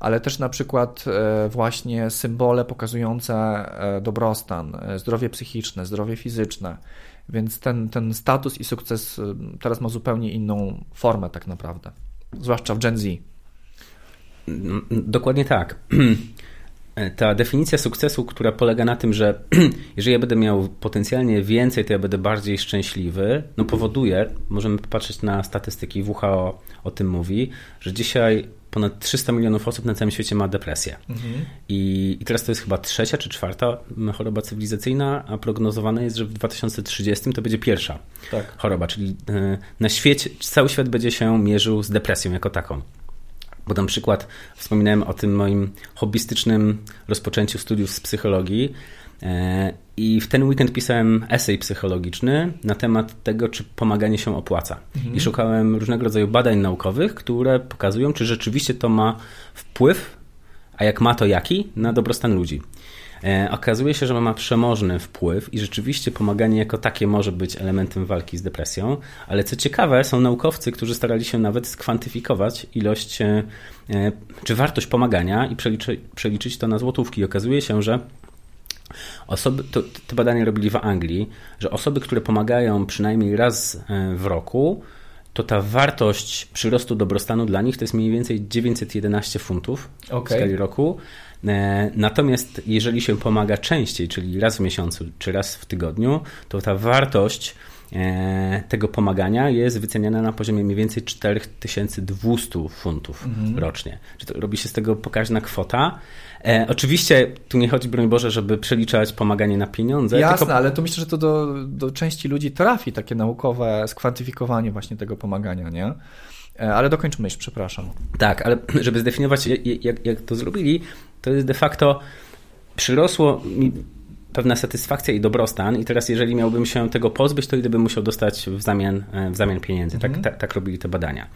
Speaker 1: ale też na przykład e, właśnie symbole pokazujące e, dobrostan, e, zdrowie psychiczne, zdrowie fizyczne. Więc ten, ten status i sukces teraz ma zupełnie inną formę, tak naprawdę, zwłaszcza w Gen Z.
Speaker 2: Dokładnie tak. Ta definicja sukcesu, która polega na tym, że jeżeli ja będę miał potencjalnie więcej, to ja będę bardziej szczęśliwy, no powoduje, możemy popatrzeć na statystyki, WHO o tym mówi, że dzisiaj ponad 300 milionów osób na całym świecie ma depresję. Mhm. I, I, teraz to jest chyba trzecia czy czwarta choroba cywilizacyjna, a prognozowane jest, że w 2030 to będzie pierwsza tak. choroba, czyli e, na świecie, cały świat będzie się mierzył z depresją jako taką. Bo na przykład wspominałem o tym moim hobbystycznym rozpoczęciu studiów z psychologii, I w ten weekend pisałem esej psychologiczny na temat tego, czy pomaganie się opłaca. Mhm. I szukałem różnego rodzaju badań naukowych, które pokazują, czy rzeczywiście to ma wpływ, a jak ma, to jaki, na dobrostan ludzi. E, okazuje się, że ma przemożny wpływ i rzeczywiście pomaganie jako takie może być elementem walki z depresją, ale co ciekawe, są naukowcy, którzy starali się nawet skwantyfikować ilość e, czy wartość pomagania i przeliczyć, przeliczyć to na złotówki. Okazuje się, że Osoby, to, te badania robili w Anglii, że osoby, które pomagają przynajmniej raz e, w roku, to ta wartość przyrostu dobrostanu dla nich to jest mniej więcej 911 funtów okay. w skali roku. E, natomiast jeżeli się pomaga częściej, czyli raz w miesiącu czy raz w tygodniu, to ta wartość tego pomagania jest wyceniana na poziomie mniej więcej 4200 funtów mhm. rocznie. Czyli to robi się z tego pokaźna kwota. E, oczywiście tu nie chodzi, broń Boże, żeby przeliczać pomaganie na pieniądze.
Speaker 1: Jasne, tylko... ale to myślę, że to do, do części ludzi trafi takie naukowe skwantyfikowanie właśnie tego pomagania, nie? E, ale dokończ myśl, przepraszam.
Speaker 2: Tak, ale żeby zdefiniować, jak, jak to zrobili, to jest de facto przyrosło mi pewna satysfakcja i dobrostan i teraz jeżeli miałbym się tego pozbyć, to ile bym musiał dostać w zamian, e, w zamian pieniędzy. Tak, mhm. tak, tak robili te badania.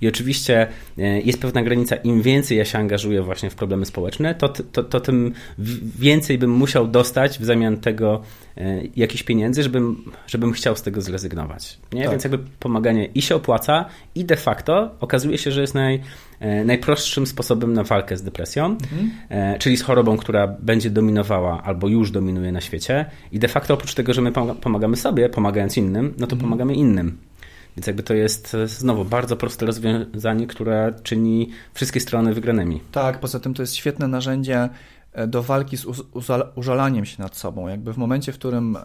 Speaker 2: I oczywiście e, jest pewna granica, im więcej ja się angażuję właśnie w problemy społeczne, to, to, to tym więcej bym musiał dostać w zamian tego e, jakichś pieniędzy, żebym, żebym chciał z tego zrezygnować. Nie? Tak. Więc jakby pomaganie i się opłaca i de facto okazuje się, że jest naj, najprostszym sposobem na walkę z depresją, mhm. E, czyli z chorobą, która będzie dominowała albo już dominuje na świecie. I de facto oprócz tego, że my pomagamy sobie, pomagając innym, no to mhm. pomagamy innym. Więc jakby to jest e, znowu bardzo proste rozwiązanie, które czyni wszystkie strony wygranymi.
Speaker 1: Tak, poza tym to jest świetne narzędzie do walki z użalaniem się nad sobą. Jakby w momencie, w którym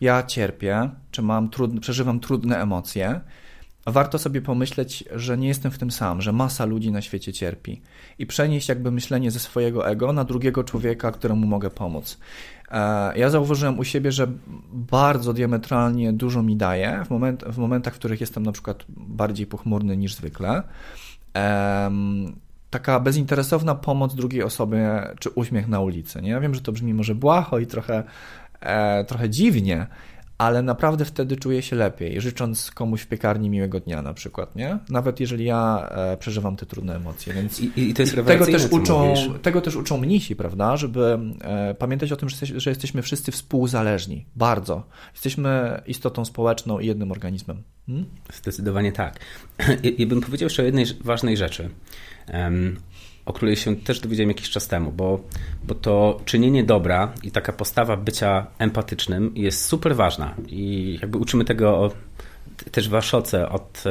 Speaker 1: ja cierpię, czy mam trudne, przeżywam trudne emocje, warto sobie pomyśleć, że nie jestem w tym sam, że masa ludzi na świecie cierpi i przenieść jakby myślenie ze swojego ego na drugiego człowieka, któremu mogę pomóc. E, ja zauważyłem u siebie, że bardzo diametralnie dużo mi daje w, moment, w momentach, w których jestem na przykład bardziej pochmurny niż zwykle. taka bezinteresowna pomoc drugiej osobie, czy uśmiech na ulicy. Nie? Ja wiem, że to brzmi może błaho i trochę, e, trochę dziwnie, ale naprawdę wtedy czuję się lepiej, życząc komuś w piekarni miłego dnia na przykład, nie? Nawet jeżeli ja e, przeżywam te trudne emocje, więc
Speaker 2: I, i to jest
Speaker 1: tego, też uczą, tego też uczą mnisi, prawda? Żeby e, pamiętać o tym, że, że jesteśmy wszyscy współzależni, bardzo. Jesteśmy istotą społeczną i jednym organizmem. Hmm?
Speaker 2: Zdecydowanie tak. I, I bym powiedział jeszcze o jednej ważnej rzeczy. Um, o której się też dowiedziałem jakiś czas temu, bo, bo to czynienie dobra i taka postawa bycia empatycznym jest super ważna. I jakby uczymy tego też w Waszoce od,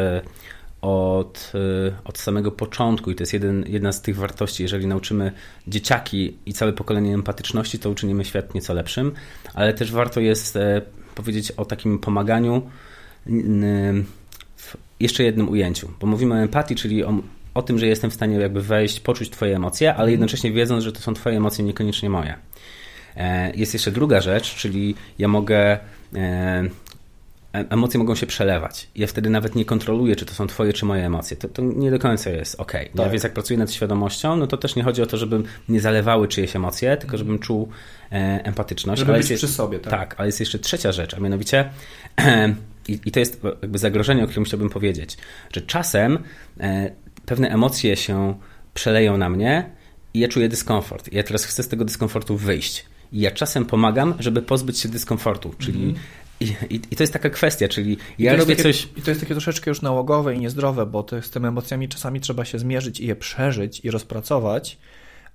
Speaker 2: od, od samego początku i to jest jeden, jedna z tych wartości, jeżeli nauczymy dzieciaki i całe pokolenie empatyczności, to uczynimy świat nieco lepszym, ale też warto jest e, powiedzieć o takim pomaganiu w jeszcze jednym ujęciu, bo mówimy o empatii, czyli o o tym, że jestem w stanie jakby wejść, poczuć Twoje emocje, ale mhm. jednocześnie wiedząc, że to są Twoje emocje, niekoniecznie moje. E, jest jeszcze druga rzecz, czyli ja mogę. E, emocje mogą się przelewać. Ja wtedy nawet nie kontroluję, czy to są twoje, czy moje emocje. To, to nie do końca jest ok. No, tak. Więc jak pracuję nad świadomością, no to też nie chodzi o to, żebym nie zalewały czyjeś emocje, tylko żebym czuł e, empatyczność.
Speaker 1: Żeby ale być jest, przy sobie, tak?
Speaker 2: Tak, ale jest jeszcze trzecia rzecz, a mianowicie i, i to jest jakby zagrożenie, o którym chciałbym powiedzieć, że czasem pewne emocje się przeleją na mnie i ja czuję dyskomfort. I ja teraz chcę z tego dyskomfortu wyjść. I ja czasem pomagam, żeby pozbyć się dyskomfortu, czyli mm. I, i, I, to jest taka kwestia, czyli ja robię
Speaker 1: takie,
Speaker 2: coś.
Speaker 1: I to jest takie troszeczkę już nałogowe i niezdrowe, bo z tymi emocjami czasami trzeba się zmierzyć i je przeżyć i rozpracować,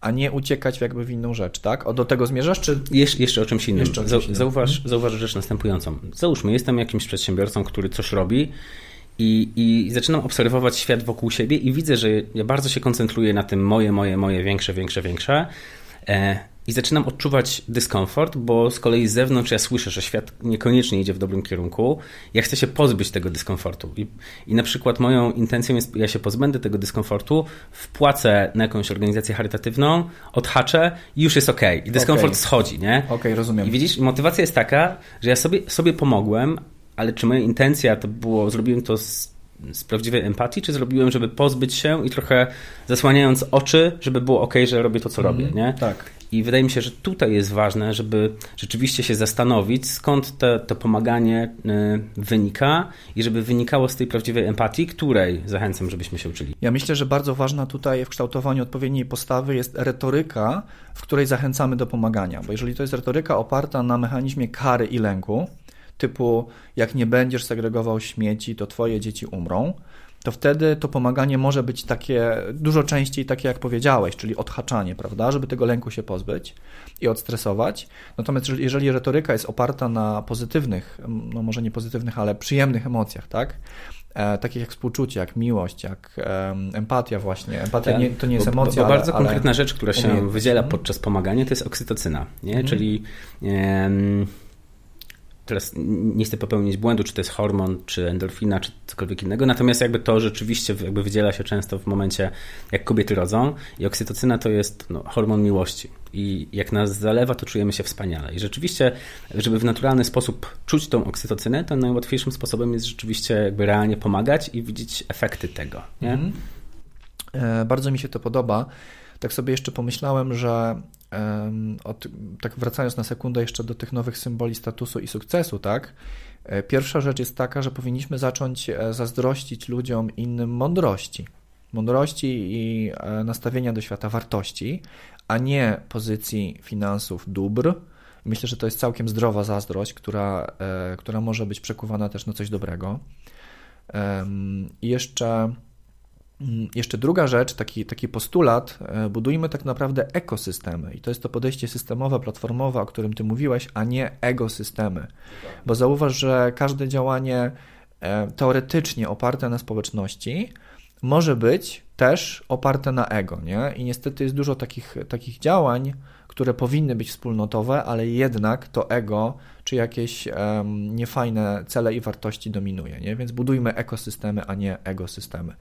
Speaker 1: a nie uciekać jakby w inną rzecz, tak? O, do tego zmierzasz, czy...
Speaker 2: Jesz, jeszcze o czymś innym. Jeszcze o czymś innym. Zauważ, mhm. zauważ rzecz następującą. Załóżmy, jestem jakimś przedsiębiorcą, który coś robi i, I zaczynam obserwować świat wokół siebie i widzę, że ja bardzo się koncentruję na tym moje, moje, moje, większe, większe, większe. E, I zaczynam odczuwać dyskomfort, bo z kolei z zewnątrz ja słyszę, że świat niekoniecznie idzie w dobrym kierunku. Ja chcę się pozbyć tego dyskomfortu. I, i na przykład moją intencją jest, ja się pozbędę tego dyskomfortu, wpłacę na jakąś organizację charytatywną, odhaczę i już jest ok. I dyskomfort okay. schodzi, nie?
Speaker 1: Okej, okay, rozumiem.
Speaker 2: I widzisz, motywacja jest taka, że ja sobie, sobie pomogłem, ale czy moja intencja to było, zrobiłem to z, z prawdziwej empatii, czy zrobiłem, żeby pozbyć się i trochę zasłaniając oczy, żeby było ok, że robię to, co mm, robię, nie?
Speaker 1: Tak.
Speaker 2: I wydaje mi się, że tutaj jest ważne, żeby rzeczywiście się zastanowić, skąd to pomaganie y, wynika i żeby wynikało z tej prawdziwej empatii, której zachęcam, żebyśmy się uczyli.
Speaker 1: Ja myślę, że bardzo ważna tutaj w kształtowaniu odpowiedniej postawy jest retoryka, w której zachęcamy do pomagania. Bo jeżeli to jest retoryka oparta na mechanizmie kary i lęku, typu jak nie będziesz segregował śmieci, to twoje dzieci umrą, to wtedy to pomaganie może być takie dużo częściej takie, jak powiedziałeś, czyli odhaczanie, prawda, żeby tego lęku się pozbyć i odstresować. Natomiast jeżeli retoryka jest oparta na pozytywnych, no może nie pozytywnych, ale przyjemnych emocjach, tak, e, takich jak współczucie, jak miłość, jak e, empatia właśnie. Empatia tak, nie, to nie jest emocja,
Speaker 2: bo,
Speaker 1: bo
Speaker 2: bardzo ale, konkretna ale rzecz, która się wydziela podczas pomagania, to jest oksytocyna, nie? Mhm. czyli teraz nie chcę popełnić błędu, czy to jest hormon, czy endorfina, czy cokolwiek innego, natomiast jakby to rzeczywiście jakby wydziela się często w momencie, jak kobiety rodzą i oksytocyna to jest no, hormon miłości i jak nas zalewa, to czujemy się wspaniale i rzeczywiście, żeby w naturalny sposób czuć tą oksytocynę, to najłatwiejszym sposobem jest rzeczywiście jakby realnie pomagać i widzieć efekty tego, nie?
Speaker 1: E, bardzo mi się to podoba. Tak sobie jeszcze pomyślałem, że od, tak wracając na sekundę jeszcze do tych nowych symboli statusu i sukcesu, tak? E, pierwsza rzecz jest taka, że powinniśmy zacząć e, zazdrościć ludziom innym mądrości. Mądrości i e, nastawienia do świata wartości, a nie pozycji finansów dóbr. Myślę, że to jest całkiem zdrowa zazdrość, która, która może być przekuwana też na coś dobrego. I jeszcze jeszcze druga rzecz, taki, taki postulat, e, budujmy tak naprawdę ekosystemy i to jest to podejście systemowe, platformowe, o którym Ty mówiłeś, a nie egosystemy. Bo zauważ, że każde działanie e, teoretycznie oparte na społeczności może być też oparte na ego, nie? I niestety jest dużo takich, takich działań, które powinny być wspólnotowe, ale jednak to ego czy jakieś um, niefajne cele i wartości dominuje. Nie? Więc budujmy ekosystemy, a nie egosystemy.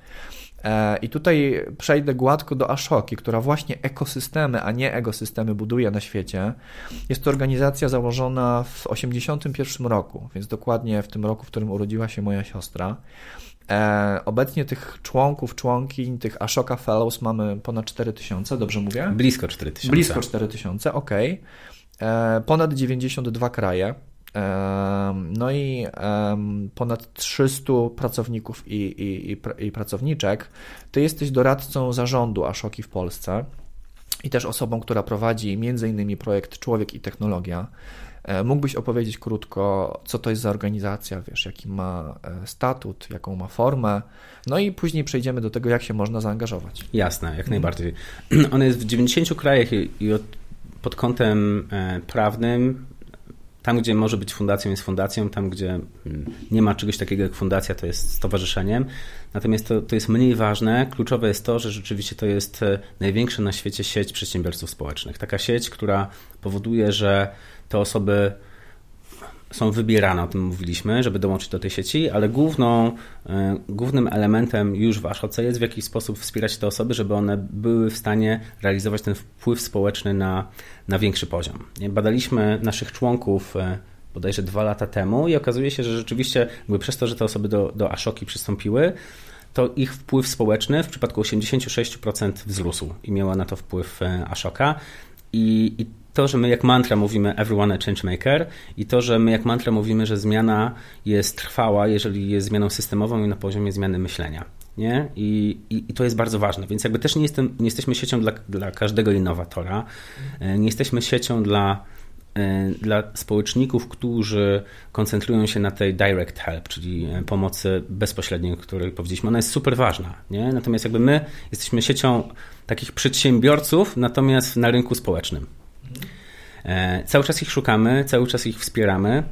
Speaker 1: E, I tutaj przejdę gładko do Ashoki, która właśnie ekosystemy, a nie egosystemy buduje na świecie. Jest to organizacja założona w 1981 roku, więc dokładnie w tym roku, w którym urodziła się moja siostra. E, obecnie tych członków, członkiń, tych Ashoka Fellows mamy ponad 4000, dobrze mówię?
Speaker 2: Blisko 4000.
Speaker 1: Blisko 4000, ok. E, ponad 92 kraje. No i ponad 300 pracowników i, i, i, i pracowniczek. Ty jesteś doradcą zarządu Ashoki w Polsce i też osobą, która prowadzi innymi projekt Człowiek i Technologia. E, mógłbyś opowiedzieć krótko, co to jest za organizacja, wiesz, jaki ma e, statut, jaką ma formę, no i później przejdziemy do tego, jak się można zaangażować.
Speaker 2: Jasne, jak najbardziej. Ona jest w 90 krajach i, i od, pod kątem e, prawnym tam, gdzie może być fundacją, jest fundacją, tam, gdzie mm, nie ma czegoś takiego jak fundacja, to jest stowarzyszeniem. Natomiast to, to jest mniej ważne. Kluczowe jest to, że rzeczywiście to jest największa na świecie sieć przedsiębiorców społecznych. Taka sieć, która powoduje, że te osoby są wybierane, o tym mówiliśmy, żeby dołączyć do tej sieci, ale główną, e, głównym elementem już w Ashoce jest w jakiś sposób wspierać te osoby, żeby one były w stanie realizować ten wpływ społeczny na, na większy poziom. Badaliśmy naszych członków e, bodajże dwa lata temu i okazuje się, że rzeczywiście przez to, że te osoby do, do Ashoki przystąpiły, to ich wpływ społeczny w przypadku 86% wzrósł i miała na to wpływ e, Ashoka. I, I to, że my jak mantra mówimy everyone a changemaker i to, że my jak mantra mówimy, że zmiana jest trwała, jeżeli jest zmianą systemową i na poziomie zmiany myślenia. Nie? I, i, I, to jest bardzo ważne. Więc jakby też nie, jestem, nie jesteśmy siecią dla, dla każdego innowatora, e, nie jesteśmy siecią dla, e, dla społeczników, którzy koncentrują się na tej direct help, czyli e, pomocy bezpośredniej, o której powiedzieliśmy. Ona jest super ważna. Nie? Natomiast jakby my jesteśmy siecią takich przedsiębiorców, natomiast na rynku społecznym. E, cały czas ich szukamy, cały czas ich wspieramy.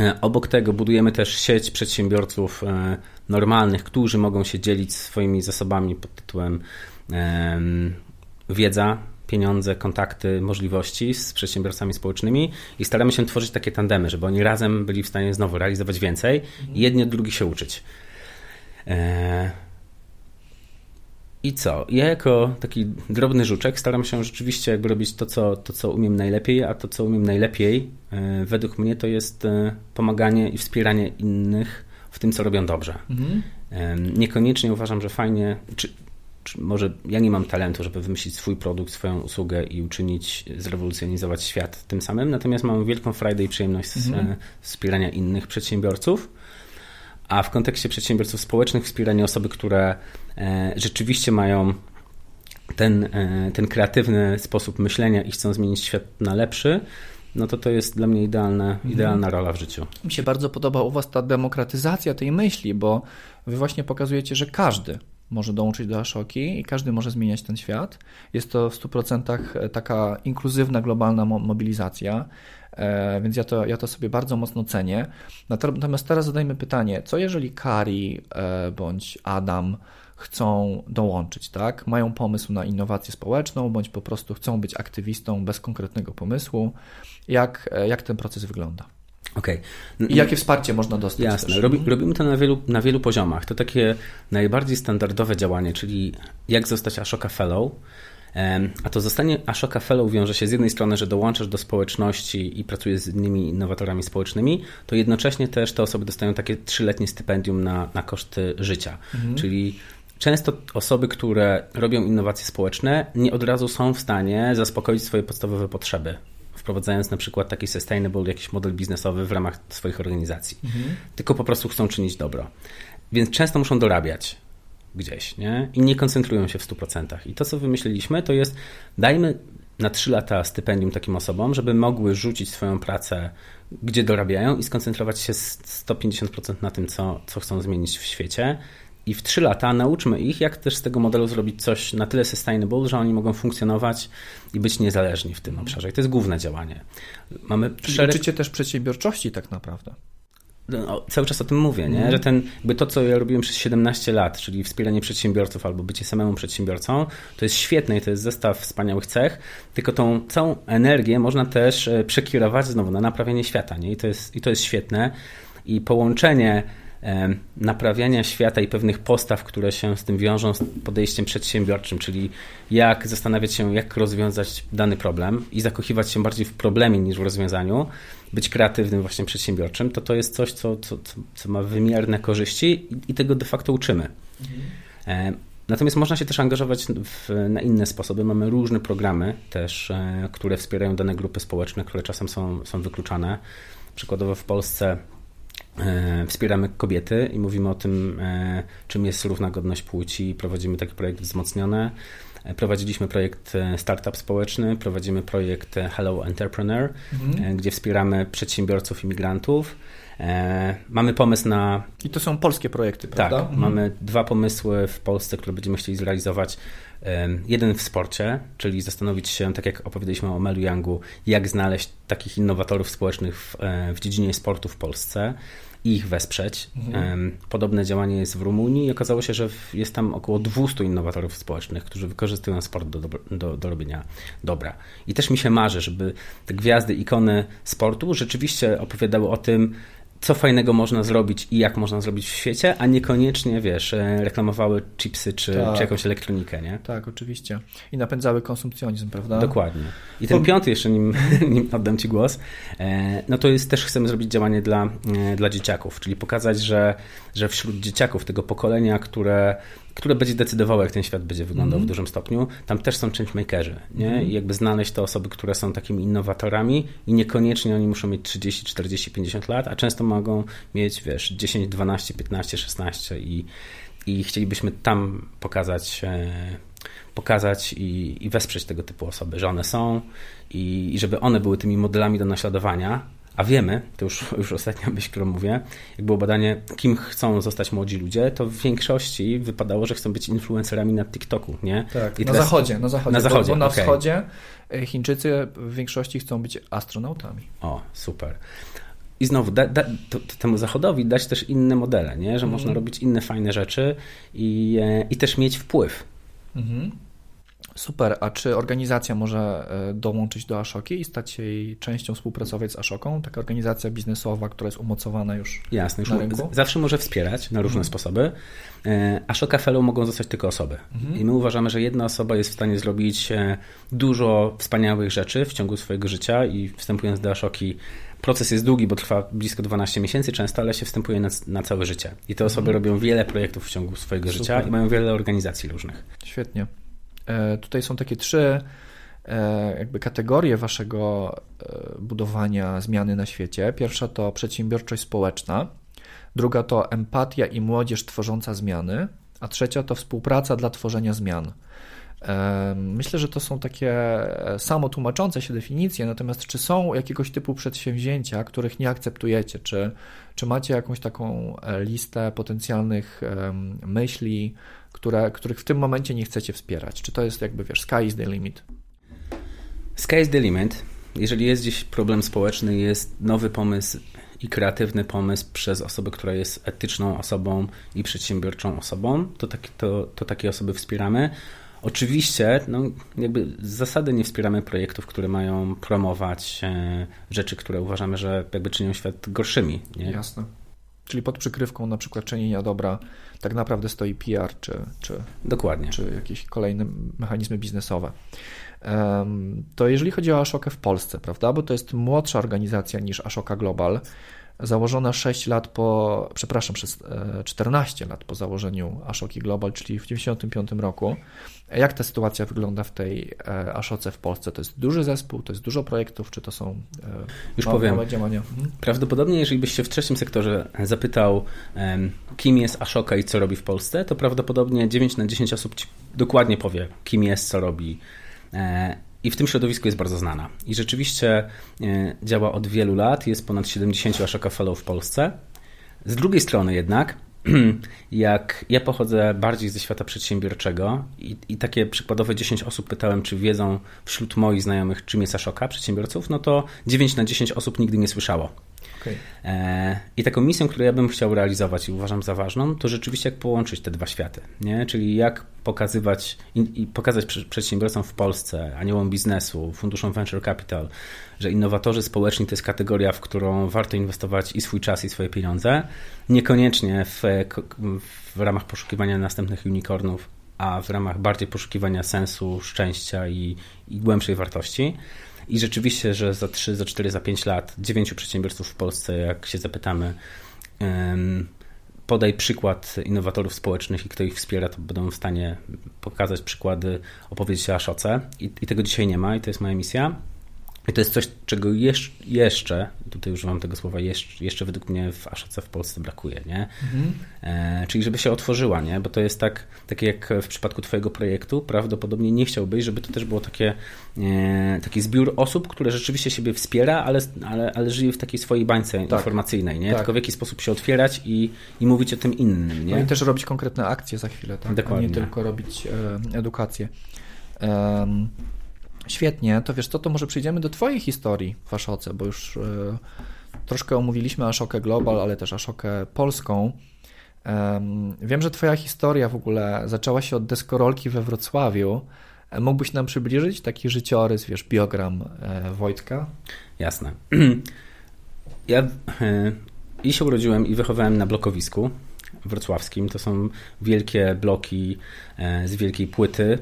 Speaker 2: E, obok tego budujemy też sieć przedsiębiorców e, normalnych, którzy mogą się dzielić swoimi zasobami pod tytułem wiedza, pieniądze, kontakty, możliwości z przedsiębiorcami społecznymi i staramy się tworzyć takie tandemy, żeby oni razem byli w stanie znowu realizować więcej i jedni od drugich się uczyć. I co? Ja jako taki drobny żuczek staram się rzeczywiście jakby robić to co, to, co umiem najlepiej, a to, co umiem najlepiej, e, według mnie to jest e, pomaganie i wspieranie innych w tym, co robią dobrze. Mhm. Niekoniecznie uważam, że fajnie, czy, czy może ja nie mam talentu, żeby wymyślić swój produkt, swoją usługę i uczynić, zrewolucjonizować świat tym samym, natomiast mam wielką frajdę i przyjemność mhm. E, wspierania innych przedsiębiorców a w kontekście przedsiębiorców społecznych wspieranie osoby, które rzeczywiście mają ten, e, ten kreatywny sposób myślenia i chcą zmienić świat na lepszy, no to to jest dla mnie idealna, mhm. idealna rola w życiu.
Speaker 1: Mi się bardzo podoba u Was ta demokratyzacja tej myśli, bo Wy właśnie pokazujecie, że każdy może dołączyć do Ashoki i każdy może zmieniać ten świat. Jest to w 100% taka inkluzywna, globalna mobilizacja. E, więc ja to, ja to sobie bardzo mocno cenię. Natomiast teraz zadajmy pytanie, co jeżeli Kari e, bądź Adam chcą dołączyć, tak? Mają pomysł na innowację społeczną, bądź po prostu chcą być aktywistą bez konkretnego pomysłu. Jak, e, jak ten proces wygląda?
Speaker 2: Okay.
Speaker 1: I jakie wsparcie można dostać?
Speaker 2: Jasne. Robi, robimy to na wielu, na wielu poziomach. To takie najbardziej standardowe działanie, czyli jak zostać Ashoka Fellow, a to zostanie Ashoka Fellow wiąże się z jednej strony, że dołączasz do społeczności i pracujesz z innymi innowatorami społecznymi, to jednocześnie też te osoby dostają takie trzyletnie stypendium na, na koszty życia. Mhm. Czyli często osoby, które robią innowacje społeczne, nie od razu są w stanie zaspokoić swoje podstawowe potrzeby wprowadzając na przykład taki sustainable jakiś model biznesowy w ramach swoich organizacji. Mhm. Tylko po prostu chcą czynić dobro. Więc często muszą dorabiać gdzieś, nie? I nie koncentrują się w 100%. I to, co wymyśliliśmy, to jest dajmy na 3 lata stypendium takim osobom, żeby mogły rzucić swoją pracę, gdzie dorabiają i skoncentrować się 150% na tym, co, co chcą zmienić w świecie. I w 3 lata nauczmy ich, jak też z tego modelu zrobić coś na tyle sustainable, że oni mogą funkcjonować i być niezależni w tym obszarze. I to jest główne działanie.
Speaker 1: Mamy Czyli szereg... uczycie też przedsiębiorczości tak naprawdę.
Speaker 2: no, cały czas o tym mówię, nie? Mm. że ten, jakby to, co ja robiłem przez 17 lat, czyli wspieranie przedsiębiorców albo bycie samemu przedsiębiorcą, to jest świetne i to jest zestaw wspaniałych cech, tylko tą całą energię można też e, przekierować znowu na naprawianie świata nie? I, to jest, i to jest świetne. I połączenie naprawiania świata i pewnych postaw, które się z tym wiążą z podejściem przedsiębiorczym, czyli jak zastanawiać się, jak rozwiązać dany problem i zakochiwać się bardziej w problemie niż w rozwiązaniu, być kreatywnym, właśnie przedsiębiorczym, to to jest coś, co, co, co ma wymierne korzyści i tego de facto uczymy. Mhm. Natomiast można się też angażować w, na inne sposoby. Mamy różne programy też, e, które wspierają dane grupy społeczne, które czasem są, są wykluczane. Przykładowo w Polsce wspieramy kobiety i mówimy o tym, e, czym jest równa godność płci. Prowadzimy taki projekt wzmocniony. E, prowadziliśmy projekt Startup Społeczny, prowadzimy projekt Hello Entrepreneur, mhm. gdzie wspieramy przedsiębiorców, imigrantów. Mamy pomysł na.
Speaker 1: I to są polskie projekty, prawda?
Speaker 2: Tak, mhm. mamy dwa pomysły w Polsce, które będziemy chcieli zrealizować. Jeden w sporcie, czyli zastanowić się, tak jak opowiedzieliśmy o Melu Youngu, jak znaleźć takich innowatorów społecznych w, w dziedzinie sportu w Polsce i ich wesprzeć. Mhm. Podobne działanie jest w Rumunii i okazało się, że jest tam około 200 innowatorów społecznych, którzy wykorzystują sport do, do, do robienia dobra. I też mi się marzy, żeby te gwiazdy, ikony sportu rzeczywiście opowiadały o tym, co fajnego można zrobić i jak można zrobić w świecie, a niekoniecznie, wiesz, e, reklamowały chipsy czy, tak. czy jakąś elektronikę, nie?
Speaker 1: Tak, oczywiście. I napędzały konsumpcjonizm, prawda?
Speaker 2: Dokładnie. I ten piąty jeszcze, nim, nim oddam Ci głos, e, no to jest też chcemy zrobić działanie dla, e, dla dzieciaków, czyli pokazać, że, że wśród dzieciaków tego pokolenia, które które będzie decydowało, jak ten świat będzie wyglądał mm. w mhm. dużym stopniu. Tam też są changemakerzy, nie? Mm. I jakby znaleźć te osoby, które są takimi innowatorami i niekoniecznie oni muszą mieć 30, 40, 50 lat, a często mogą mieć, wiesz, 10, 12, 15, 16 i, i chcielibyśmy tam pokazać e, pokazać i, i, wesprzeć tego typu osoby, że one są i, i żeby one były tymi modelami do naśladowania, a wiemy, to już, już ostatnia myśl, którą mówię, jak było badanie, kim chcą zostać młodzi ludzie, to w większości wypadało, że chcą być influencerami na TikToku, nie?
Speaker 1: Tak, I na teraz... zachodzie, na zachodzie. Na zachodzie, bo, bo na okay. wschodzie e, Chińczycy w większości chcą być astronautami.
Speaker 2: O, super. I znowu, da, da, to, to temu zachodowi dać też inne modele, nie? że mm. można robić inne fajne rzeczy i, e, i też mieć wpływ. Mhm.
Speaker 1: Super, a czy organizacja może e, dołączyć do Ashoki i stać się jej częścią, współpracować z Ashoką? Taka organizacja biznesowa, która jest umocowana już Jasne, już na rynku?
Speaker 2: zawsze może wspierać na różne mhm. sposoby. E, Ashoka Fellow mogą zostać tylko osoby. Mhm. I my uważamy, że jedna osoba jest w stanie zrobić e, dużo wspaniałych rzeczy w ciągu swojego życia i wstępując do Ashoki proces jest długi, bo trwa blisko 12 miesięcy często, ale się wstępuje na, na całe życie. I te osoby mhm. robią wiele projektów w ciągu swojego Super. życia i mają wiele organizacji różnych.
Speaker 1: Świetnie. E, tutaj są takie trzy e, jakby kategorie waszego e, budowania zmiany na świecie. Pierwsza to przedsiębiorczość społeczna, druga to empatia i młodzież tworząca zmiany, a trzecia to współpraca dla tworzenia zmian. Myślę, że to są takie samo tłumaczące się definicje, natomiast czy są jakiegoś typu przedsięwzięcia, których nie akceptujecie? Czy, czy macie jakąś taką listę potencjalnych myśli, które, których w tym momencie nie chcecie wspierać? Czy to jest jakby, wiesz, sky is the limit?
Speaker 2: Sky is the limit. Jeżeli jest gdzieś problem społeczny, jest nowy pomysł i kreatywny pomysł przez osobę, która jest etyczną osobą i przedsiębiorczą osobą, to, tak, to, to takie osoby wspieramy. Oczywiście, no, jakby z zasady nie wspieramy projektów, które mają promować e, rzeczy, które uważamy, że jakby czynią świat gorszymi. Nie?
Speaker 1: Jasne. Czyli pod przykrywką na przykład czynienia dobra tak naprawdę stoi PR czy, czy,
Speaker 2: Dokładnie.
Speaker 1: czy jakieś kolejne mechanizmy biznesowe. To jeżeli chodzi o Ashokę w Polsce, prawda, bo to jest młodsza organizacja niż Ashoka Global, założona 6 lat po, przepraszam, przez 14 e, lat po założeniu Ashoki Global, czyli w 1995 roku. Jak ta sytuacja wygląda w tej e, Ashoce w Polsce? To jest duży zespół, to jest dużo projektów, czy to są e,
Speaker 2: Już małe, powiem. Działania? Mhm. Prawdopodobnie, jeżeli byś się w trzecim sektorze zapytał, kim jest Ashoka i co robi w Polsce, to prawdopodobnie 9 na 10 osób ci dokładnie powie, kim jest, co robi i w tym środowisku jest bardzo znana. I rzeczywiście e, działa od wielu lat, jest ponad 70 Ashoka Fellow w Polsce. Z drugiej strony jednak, jak ja pochodzę bardziej ze świata przedsiębiorczego i, i, takie przykładowe 10 osób pytałem, czy wiedzą wśród moich znajomych, czym jest Ashoka, przedsiębiorców, no to 9 na 10 osób nigdy nie słyszało. Okay. E, I taką misją, którą ja bym chciał realizować i uważam za ważną, to rzeczywiście jak połączyć te dwa światy. Nie? Czyli jak pokazywać i pokazać przedsiębiorcom w Polsce, aniołom biznesu, funduszom venture capital, że innowatorzy społeczni to jest kategoria, w którą warto inwestować i swój czas, i swoje pieniądze. Niekoniecznie w, w ramach poszukiwania następnych unicornów, a w ramach bardziej poszukiwania sensu, szczęścia i, i głębszej wartości. I rzeczywiście, że za 3, za 4, za 5 lat dziewięciu przedsiębiorców w Polsce, jak się zapytamy, podaj przykład innowatorów społecznych i kto ich wspiera, to będą w stanie pokazać przykłady, opowiedzieć o Aszoce. I, I tego dzisiaj nie ma i to jest moja misja. I to jest coś, czego jeszcze, tutaj używam tego słowa, jeszcze, jeszcze według mnie w Ashoce w Polsce brakuje, nie? Mhm. E, czyli żeby się otworzyła, nie? Bo to jest tak, takie jak w przypadku twojego projektu, prawdopodobnie nie chciałbyś, żeby to też było takie, e, taki zbiór osób, które rzeczywiście siebie wspiera, ale, ale, ale żyje w takiej swojej bańce tak. informacyjnej, nie? Tak. Tylko w jaki sposób się otwierać i, i mówić o tym innym, nie?
Speaker 1: No i też robić konkretne akcje za chwilę, tak? Dokładnie. A nie tylko robić e, edukację. Um, Świetnie, to wiesz co, to może przejdziemy do Twojej historii w Aszoce, bo już y, troszkę omówiliśmy Aszokę Global, ale też Aszokę Polską. wiem, że Twoja historia w ogóle zaczęła się od deskorolki we Wrocławiu. E, mógłbyś nam przybliżyć taki życiorys, wiesz, biogram e, Wojtka?
Speaker 2: Jasne. Ja i się urodziłem i wychowałem na blokowisku wrocławskim. To są wielkie bloki e, z wielkiej płyty.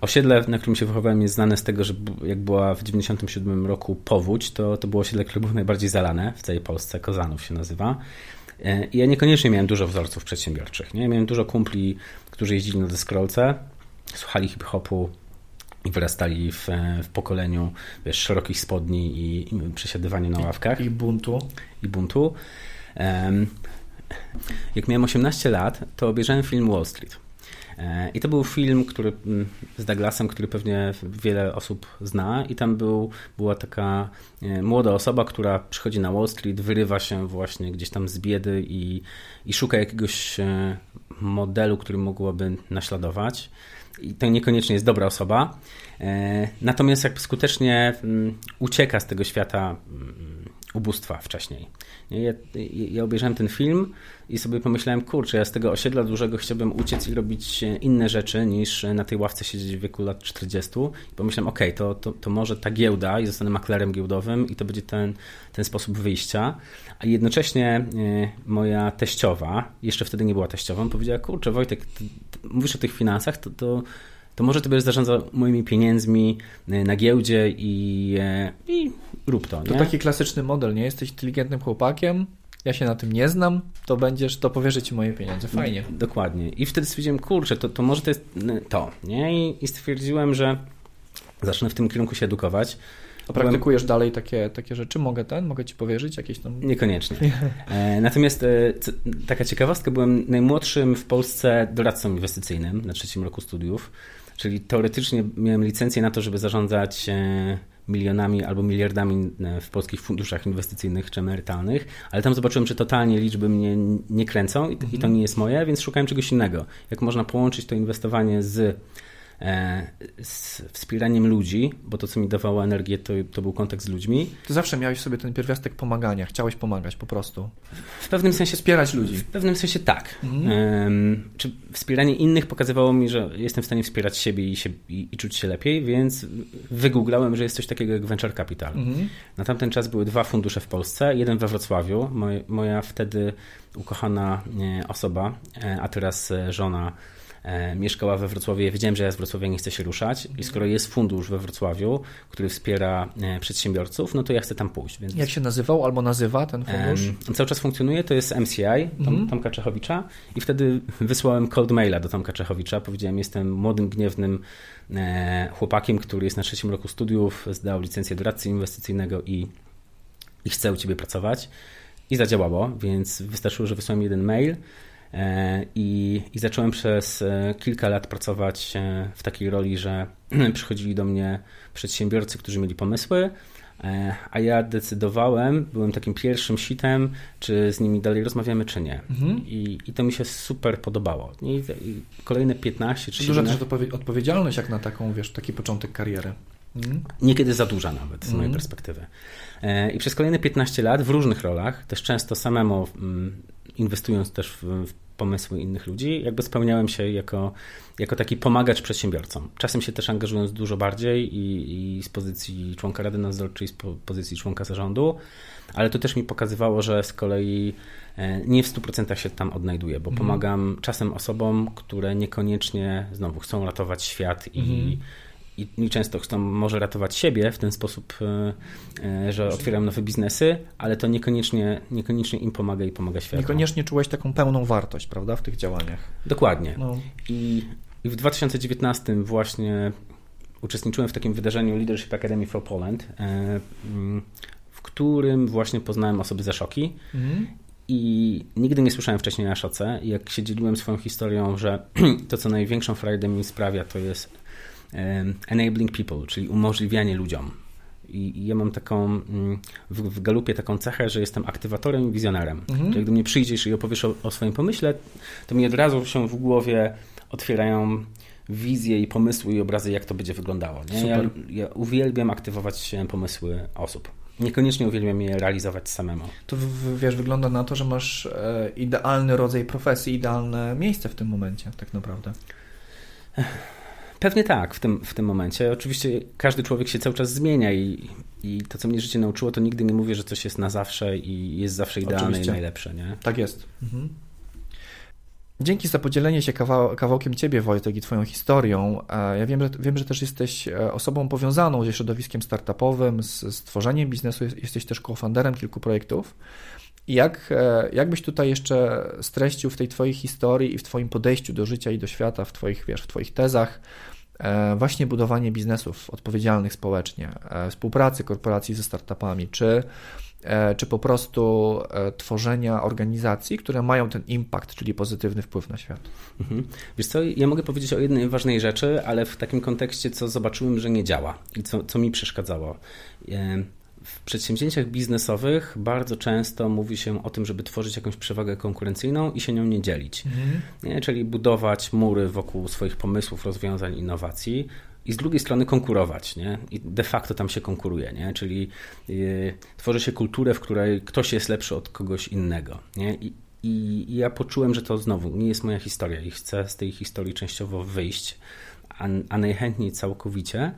Speaker 2: Osiedle, na którym się wychowałem, jest znane z tego, że jak była w 1997 roku powódź, to, to było osiedle, które było najbardziej zalane w całej Polsce. Kozanów się nazywa. E, I ja niekoniecznie miałem dużo wzorców przedsiębiorczych. Nie? Miałem dużo kumpli, którzy jeździli na deskrolce, słuchali hip-hopu, i wyrastali w, w pokoleniu wiesz, szerokich spodni i, i przesiadywania na ławkach.
Speaker 1: I buntu.
Speaker 2: I buntu. Um, jak miałem 18 lat, to obejrzałem film Wall Street. E, I to był film, który mm, z Douglasem, który pewnie wiele osób zna, i tam był, była taka e, młoda osoba, która przychodzi na Wall Street, wyrywa się właśnie gdzieś tam z biedy i, i szuka jakiegoś e, modelu, który mogłaby naśladować. I to niekoniecznie jest dobra osoba. Natomiast jak skutecznie mm, ucieka z tego świata mm, ubóstwa wcześniej. Ja, ja obejrzałem ten film i sobie pomyślałem, kurczę, ja z tego osiedla dużego chciałbym uciec i robić inne rzeczy niż na tej ławce siedzieć w wieku lat 40. I pomyślałem, okej, okay, to, to, to może ta giełda i zostanę maklerem giełdowym i to będzie ten, ten sposób wyjścia. A jednocześnie e, moja teściowa, jeszcze wtedy nie była teściową, powiedziała, kurczę Wojtek, ty, ty mówisz o tych finansach, to, to to może ty będziesz zarządzał moimi pieniędzmi e, na giełdzie i, e, i rób to.
Speaker 1: To taki klasyczny model, nie? Jesteś inteligentnym chłopakiem, ja się na tym nie znam, to będziesz, to powierzę ci moje pieniądze. Fajnie.
Speaker 2: Dokładnie. I wtedy stwierdziłem, kurczę, to, to może to jest to, nie? I, I stwierdziłem, że zacznę w tym kierunku się edukować.
Speaker 1: A praktykujesz dalej takie, takie rzeczy? Mogę ten? Mogę ci powierzyć jakieś tam?
Speaker 2: Niekoniecznie. E, natomiast taka ciekawostka, byłem najmłodszym w Polsce doradcą inwestycyjnym na trzecim roku studiów. Czyli teoretycznie miałem licencję na to, żeby zarządzać e, milionami albo miliardami e, w polskich funduszach inwestycyjnych czy emerytalnych, ale tam zobaczyłem, że totalnie liczby mnie nie kręcą i, to mhm. nie jest moje, więc szukałem czegoś innego. Jak można połączyć to inwestowanie z z wspieraniem ludzi, bo to, co mi dawało energię, to, to był kontakt z ludźmi.
Speaker 1: Ty zawsze miałeś sobie ten pierwiastek pomagania, chciałeś pomagać po prostu.
Speaker 2: W pewnym sensie
Speaker 1: wspierać ludzi.
Speaker 2: W pewnym sensie tak. Mhm. czy wspieranie innych pokazywało mi, że jestem w stanie wspierać siebie i, się, i, i czuć się lepiej, więc wygooglałem, że jest coś takiego jak Venture Capital. Mhm. Na tamten czas były dwa fundusze w Polsce, jeden we Wrocławiu. moja wtedy ukochana e, osoba, e, a teraz żona e, mieszkała we Wrocławiu. Ja wiedziałem, że ja z Wrocławia nie chcę się ruszać i skoro jest fundusz we Wrocławiu, który wspiera e, przedsiębiorców, no to ja chcę tam pójść.
Speaker 1: Więc... Jak się nazywał albo nazywa ten fundusz?
Speaker 2: E, cały czas funkcjonuje, to jest MCI Tom, mm. Tomka Czechowicza i wtedy wysłałem cold maila do Tomka Czechowicza. Powiedziałem, jestem młodym, gniewnym e, chłopakiem, który jest na trzecim roku studiów, zdał licencję doradcy inwestycyjnego i, i chce u Ciebie pracować. I zadziałało, więc wystarczyło, że wysłałem jeden mail. E, I, I zacząłem przez e, kilka lat pracować e, w takiej roli, że przychodzili do mnie przedsiębiorcy, którzy mieli pomysły, a ja decydowałem, byłem takim pierwszym sitem, czy z nimi dalej rozmawiamy, czy nie. Mhm. I, I to mi się super podobało. I, i kolejne 15 czy
Speaker 1: Duża też odpowiedzialność jak na taką, wiesz, taki początek kariery.
Speaker 2: Mm. Niekiedy za duża nawet, z mojej mm. perspektywy. I przez kolejne 15 lat w różnych rolach, też często samemu mm, inwestując też w, w pomysły innych ludzi, jakby spełniałem się jako, jako taki pomagacz przedsiębiorcom. Czasem się też angażując dużo bardziej i, i z pozycji członka Rady Nadzorczej, z pozycji członka zarządu, ale to też mi pokazywało, że z kolei e, nie w 100% się tam odnajduję, bo mhm. pomagam czasem osobom, które niekoniecznie znowu chcą ratować świat i, mhm i, często chcą może ratować siebie w ten sposób, e, e, że otwieram nowe biznesy, ale to niekoniecznie, niekoniecznie im pomaga i pomaga światu.
Speaker 1: Niekoniecznie czułeś taką pełną wartość, prawda, w tych działaniach.
Speaker 2: Dokładnie. No. I, I w 2019 właśnie uczestniczyłem w takim wydarzeniu Leadership Academy for Poland, e, mm, w którym właśnie poznałem osoby ze Szoki. Mhm. I nigdy nie słyszałem wcześniej o Szoce. Jak się dzieliłem swoją historią, że to, co największą frajdę mi sprawia, to jest enabling people, czyli umożliwianie ludziom. I ja mam taką mm, w, w galupie taką cechę, że jestem aktywatorem i wizjonerem. Mhm. Czyli gdy mnie przyjdziesz i opowiesz o, o swoim pomyśle, to mi od razu się w głowie otwierają wizje i pomysły i obrazy, jak to będzie wyglądało. Ja, ja uwielbiam aktywować pomysły osób. Niekoniecznie uwielbiam je realizować samemu.
Speaker 1: To wiesz, wygląda na to, że masz e, idealny rodzaj profesji, idealne miejsce w tym momencie, tak naprawdę.
Speaker 2: Pewnie tak w tym, w tym momencie. Oczywiście każdy człowiek się cały czas zmienia i, i to, co mnie życie nauczyło, to nigdy nie mówię, że coś jest na zawsze i jest zawsze idealne Oczywiście. i najlepsze. Nie?
Speaker 1: Tak jest. Mhm. Dzięki za podzielenie się kawał, kawałkiem Ciebie, Wojtek, i Twoją historią. E, ja wiem, że, wiem, że też jesteś e, osobą powiązaną ze środowiskiem startupowym, z, z tworzeniem biznesu, jesteś też co-founderem kilku projektów. I jak, e, jak byś tutaj jeszcze streścił w tej Twojej historii i w Twoim podejściu do życia i do świata, w Twoich, wiesz, w twoich tezach, E, właśnie budowanie biznesów odpowiedzialnych społecznie, e, współpracy korporacji ze startupami, czy, czy po prostu tworzenia organizacji, które mają ten impact, czyli pozytywny wpływ na świat.
Speaker 2: Mhm. Wiesz co, ja mogę powiedzieć o jednej ważnej rzeczy, ale w takim kontekście, co zobaczyłem, że nie działa i co, co mi przeszkadzało. W przedsięwzięciach biznesowych bardzo często mówi się o tym, żeby tworzyć jakąś przewagę konkurencyjną i się nią nie dzielić. Mhm. Nie? Czyli budować mury wokół swoich pomysłów, rozwiązań, innowacji, i z drugiej strony konkurować, nie? I de facto tam się konkuruje, nie? Czyli yy, tworzy się kulturę, w której ktoś jest lepszy od kogoś innego, nie? I, I, ja poczułem, że to znowu nie jest moja historia i chcę z tej historii częściowo wyjść, a, a najchętniej całkowicie.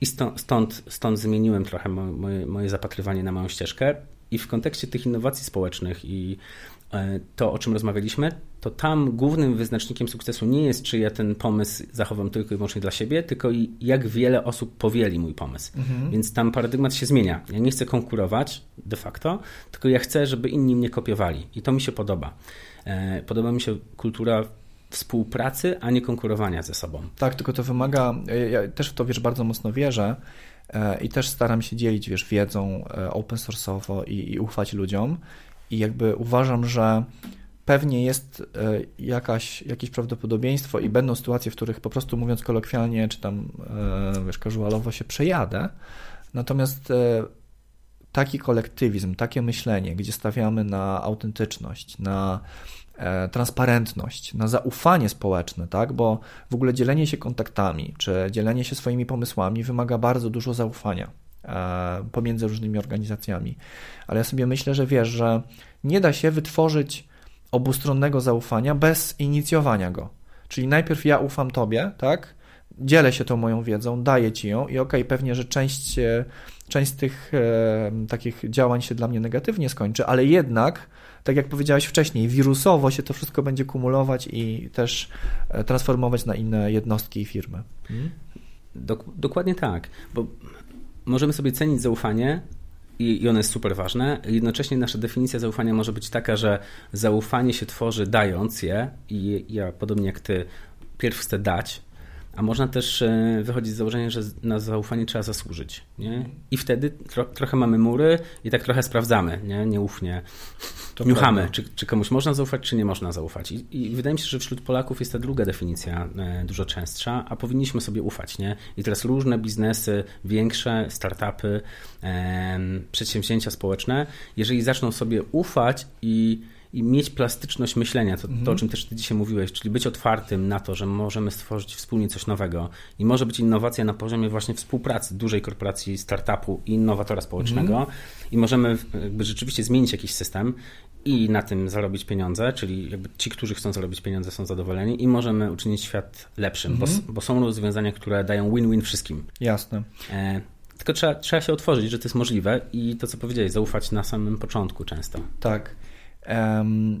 Speaker 2: I stąd, stąd, zmieniłem trochę moje, moje zapatrywanie na moją ścieżkę. I w kontekście tych innowacji społecznych i e, to, o czym rozmawialiśmy, to tam głównym wyznacznikiem sukcesu nie jest, czy ja ten pomysł zachowam tylko i wyłącznie dla siebie, tylko i jak wiele osób powieli mój pomysł. Mhm. Więc tam paradygmat się zmienia. Ja nie chcę konkurować de facto, tylko ja chcę, żeby inni mnie kopiowali. I to mi się podoba. E, podoba mi się kultura współpracy, a nie konkurowania ze sobą.
Speaker 1: Tak, tylko to wymaga, ja też w to wiesz, bardzo mocno wierzę e, i też staram się dzielić, wiesz, wiedzą e, open source'owo i, i ufać ludziom i jakby uważam, że pewnie jest e, jakaś, jakieś prawdopodobieństwo i będą sytuacje, w których po prostu mówiąc kolokwialnie, czy tam wiesz, casualowo się przejadę, natomiast taki kolektywizm, takie myślenie, gdzie stawiamy na autentyczność, na transparentność, na zaufanie społeczne, tak? bo w ogóle dzielenie się kontaktami czy dzielenie się swoimi pomysłami wymaga bardzo dużo zaufania e, pomiędzy różnymi organizacjami. Ale ja sobie myślę, że wiesz, że nie da się wytworzyć obustronnego zaufania bez inicjowania go. Czyli najpierw ja ufam tobie, tak? Dzielę się tą moją wiedzą, daję ci ją i okej, okay, pewnie, że część, część z tych e, takich działań się dla mnie negatywnie skończy, ale jednak tak jak powiedziałeś wcześniej, wirusowo się to wszystko będzie kumulować i też e, transformować na inne jednostki i firmy. Hmm?
Speaker 2: Dok dokładnie tak, bo możemy sobie cenić zaufanie i, ono jest super ważne. Jednocześnie nasza definicja zaufania może być taka, że zaufanie się tworzy dając je i ja, podobnie jak ty, pierw chcę dać, a można też e, wychodzić z założenia, że na zaufanie trzeba zasłużyć. Nie? I wtedy tro, trochę mamy mury i tak trochę sprawdzamy, nie? nieufnie. To Niuchamy, czy, czy, komuś można zaufać, czy nie można zaufać. I, I, wydaje mi się, że wśród Polaków jest ta druga definicja e, dużo częstsza, a powinniśmy sobie ufać. Nie? I teraz różne biznesy, większe, startupy, e, przedsięwzięcia społeczne, jeżeli zaczną sobie ufać i i mieć plastyczność myślenia, to, mhm. to o czym też ty dzisiaj mówiłeś, czyli być otwartym na to, że możemy stworzyć wspólnie coś nowego i może być innowacja na poziomie właśnie współpracy dużej korporacji, startupu i innowatora społecznego mhm. i możemy jakby rzeczywiście zmienić jakiś system i na tym zarobić pieniądze, czyli jakby ci, którzy chcą zarobić pieniądze są zadowoleni i możemy uczynić świat lepszym, mhm. bo, bo, są rozwiązania, które dają win-win wszystkim.
Speaker 1: Jasne. E,
Speaker 2: tylko trzeba, trzeba się otworzyć, że to jest możliwe i to, co powiedziałeś, zaufać na samym początku często.
Speaker 1: Tak.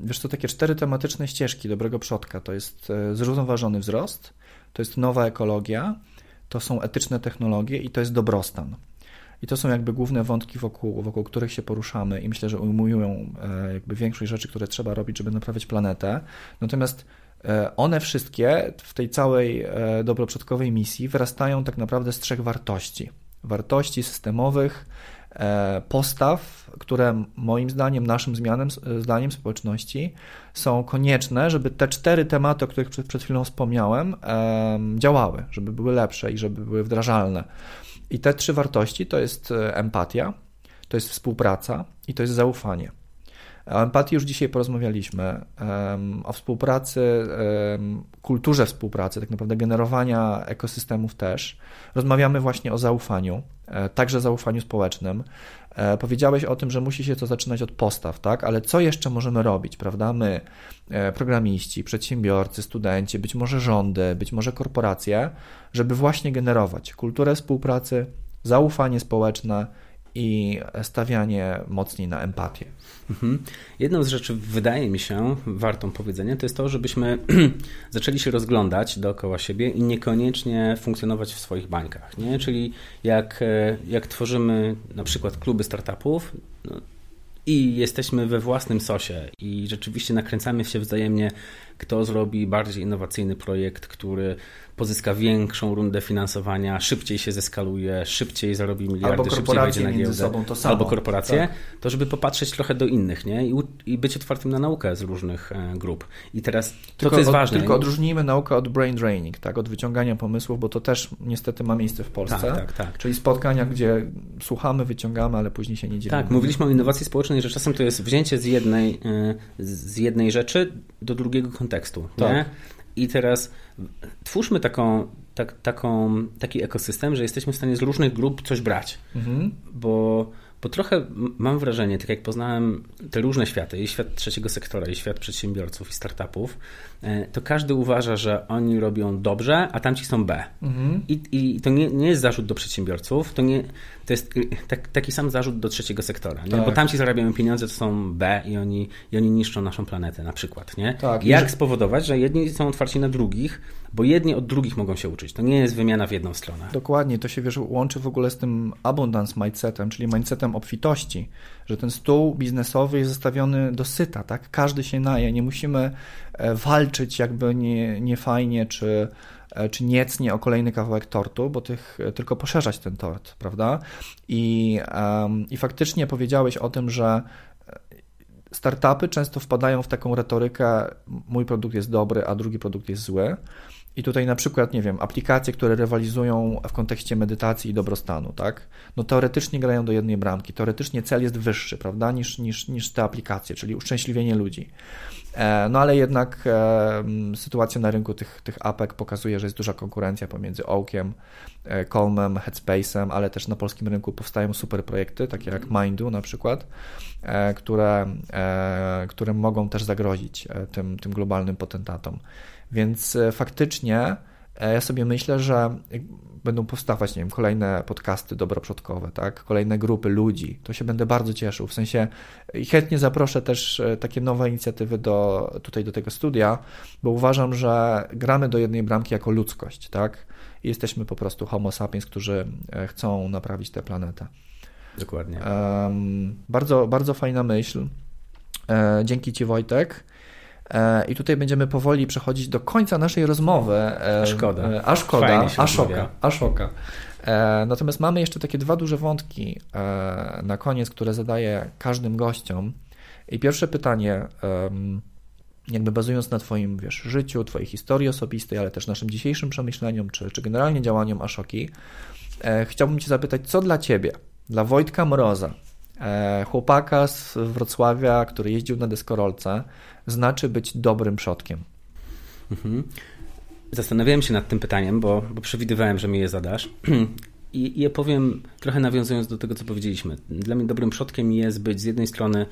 Speaker 1: Wiesz, to takie cztery tematyczne ścieżki dobrego przodka. To jest e, zrównoważony wzrost, to jest nowa ekologia, to są etyczne technologie i to jest dobrostan. I to są jakby główne wątki, wokół, wokół których się poruszamy i myślę, że ujmują e, jakby większość rzeczy, które trzeba robić, żeby naprawiać planetę. Natomiast e, one wszystkie w tej całej dobroprzodkowej misji wyrastają tak naprawdę z trzech wartości wartości systemowych, postaw, które moim zdaniem, naszym zmianem, zdaniem społeczności są konieczne, żeby te cztery tematy, o których przed, przed chwilą wspomniałem, działały, żeby były lepsze i żeby były wdrażalne. I te trzy wartości to jest e, empatia, to jest współpraca i to jest zaufanie. O empatii już dzisiaj porozmawialiśmy, o współpracy, kulturze współpracy, tak naprawdę generowania ekosystemów też. Rozmawiamy właśnie o zaufaniu, e, także zaufaniu społecznym. E, powiedziałeś o tym, że musi się to zaczynać od postaw, tak? Ale co jeszcze możemy robić, prawda? My, e, programiści, przedsiębiorcy, studenci, być może rządy, być może korporacje, żeby właśnie generować kulturę współpracy, zaufanie społeczne, i stawianie mocniej na empatię.
Speaker 2: Mhm. Jedną z rzeczy, wydaje mi się, wartą powiedzenia, to jest to, żebyśmy zaczęli się rozglądać dookoła siebie i niekoniecznie funkcjonować w swoich bańkach. Nie? Czyli jak, e, jak tworzymy na przykład kluby startupów, no, i jesteśmy we własnym sosie i rzeczywiście nakręcamy się wzajemnie, kto zrobi bardziej innowacyjny projekt, który pozyska większą rundę finansowania, szybciej się zeskaluje, szybciej zarobi miliardy,
Speaker 1: albo
Speaker 2: szybciej wejdzie na giełdę.
Speaker 1: Sobą to samo.
Speaker 2: Albo korporacje, tak. to żeby popatrzeć trochę do innych nie? I, I, być otwartym na naukę z różnych e, grup. I teraz
Speaker 1: tylko, to, jest od, ważne. Tylko odróżnijmy naukę od brain draining, tak? od wyciągania pomysłów, bo to też niestety ma miejsce w Polsce. Tak, tak, tak. Czyli spotkania, gdzie słuchamy, wyciągamy, ale później się nie dzielimy.
Speaker 2: Tak, mówiliśmy o innowacji społecznej, że czasem to jest wzięcie z jednej, e, z jednej rzeczy do drugiego kontekstu. Tak. Nie? I teraz twórzmy taką, tak, taką, taki ekosystem, że jesteśmy w stanie z różnych grup coś brać. Mhm. Bo bo trochę mam wrażenie, tak jak poznałem te różne światy, i świat trzeciego sektora, i świat przedsiębiorców, i startupów, to każdy uważa, że oni robią dobrze, a tamci są B. Mhm. I, I, to nie, nie jest zarzut do przedsiębiorców, to, nie, to jest tak, taki sam zarzut do trzeciego sektora, nie? Tak. bo tamci zarabiają pieniądze, to są B i oni, i oni niszczą naszą planetę na przykład. Nie? Tak, Jak że... spowodować, że jedni są otwarci na drugich, bo jedni od drugich mogą się uczyć. To nie jest wymiana w jedną stronę.
Speaker 1: Dokładnie, to się wiesz, łączy w ogóle z tym abundance mindsetem, czyli mindsetem obfitości, że ten stół biznesowy jest zostawiony do syta, tak? Każdy się naje, nie musimy e, walczyć jakby nie, nie fajnie, czy e, czy niecnie o kolejny kawałek tortu, bo tych, e, tylko poszerzać ten tort, prawda? I, um, I faktycznie powiedziałeś o tym, że startupy często wpadają w taką retorykę: mój produkt jest dobry, a drugi produkt jest zły. I tutaj na przykład, nie wiem, aplikacje, które rywalizują w kontekście medytacji i dobrostanu, tak? No teoretycznie grają do jednej bramki. Teoretycznie cel jest wyższy, prawda, niż, niż, niż te aplikacje, czyli uszczęśliwienie ludzi. E, no ale jednak e, sytuacja na rynku tych, tych apek pokazuje, że jest duża konkurencja pomiędzy Oakiem, e, Calmem, Headspace'em, ale też na polskim rynku powstają super projekty, takie jak Mindu na przykład, które, które mogą też zagrozić tym, tym globalnym potentatom. Więc e, faktycznie e, ja sobie myślę, że będą powstawać, nie wiem, kolejne podcasty dobroprzodkowe, tak? Kolejne grupy ludzi. To się będę bardzo cieszył. W sensie chętnie zaproszę też e, takie nowe inicjatywy do, tutaj do tego studia, bo uważam, że gramy do jednej bramki jako ludzkość, tak? I jesteśmy po prostu homo sapiens, którzy chcą naprawić tę planetę.
Speaker 2: Dokładnie.
Speaker 1: Um, bardzo, bardzo fajna myśl. E, dzięki Ci Wojtek. E, I tutaj będziemy powoli przechodzić do końca naszej rozmowy.
Speaker 2: E, a szkoda.
Speaker 1: E, a szkoda, a szoka, a szoka. Natomiast mamy jeszcze takie dwa duże wątki na koniec, które zadaję każdym gościom. I pierwsze pytanie, jakby bazując na Twoim wiesz, życiu, Twojej historii osobistej, ale też naszym dzisiejszym przemyśleniom, czy, czy generalnie działaniom Ashoki, chciałbym Cię zapytać, co dla Ciebie, dla Wojtka Mroza, chłopaka z Wrocławia, który jeździł na deskorolce, znaczy być dobrym przodkiem?
Speaker 2: Mhm. Zastanawiałem się nad tym pytaniem, bo, bo przewidywałem, że mi je zadasz. I, I je powiem trochę nawiązując do tego, co powiedzieliśmy. Dla mnie dobrym przodkiem jest być z jednej strony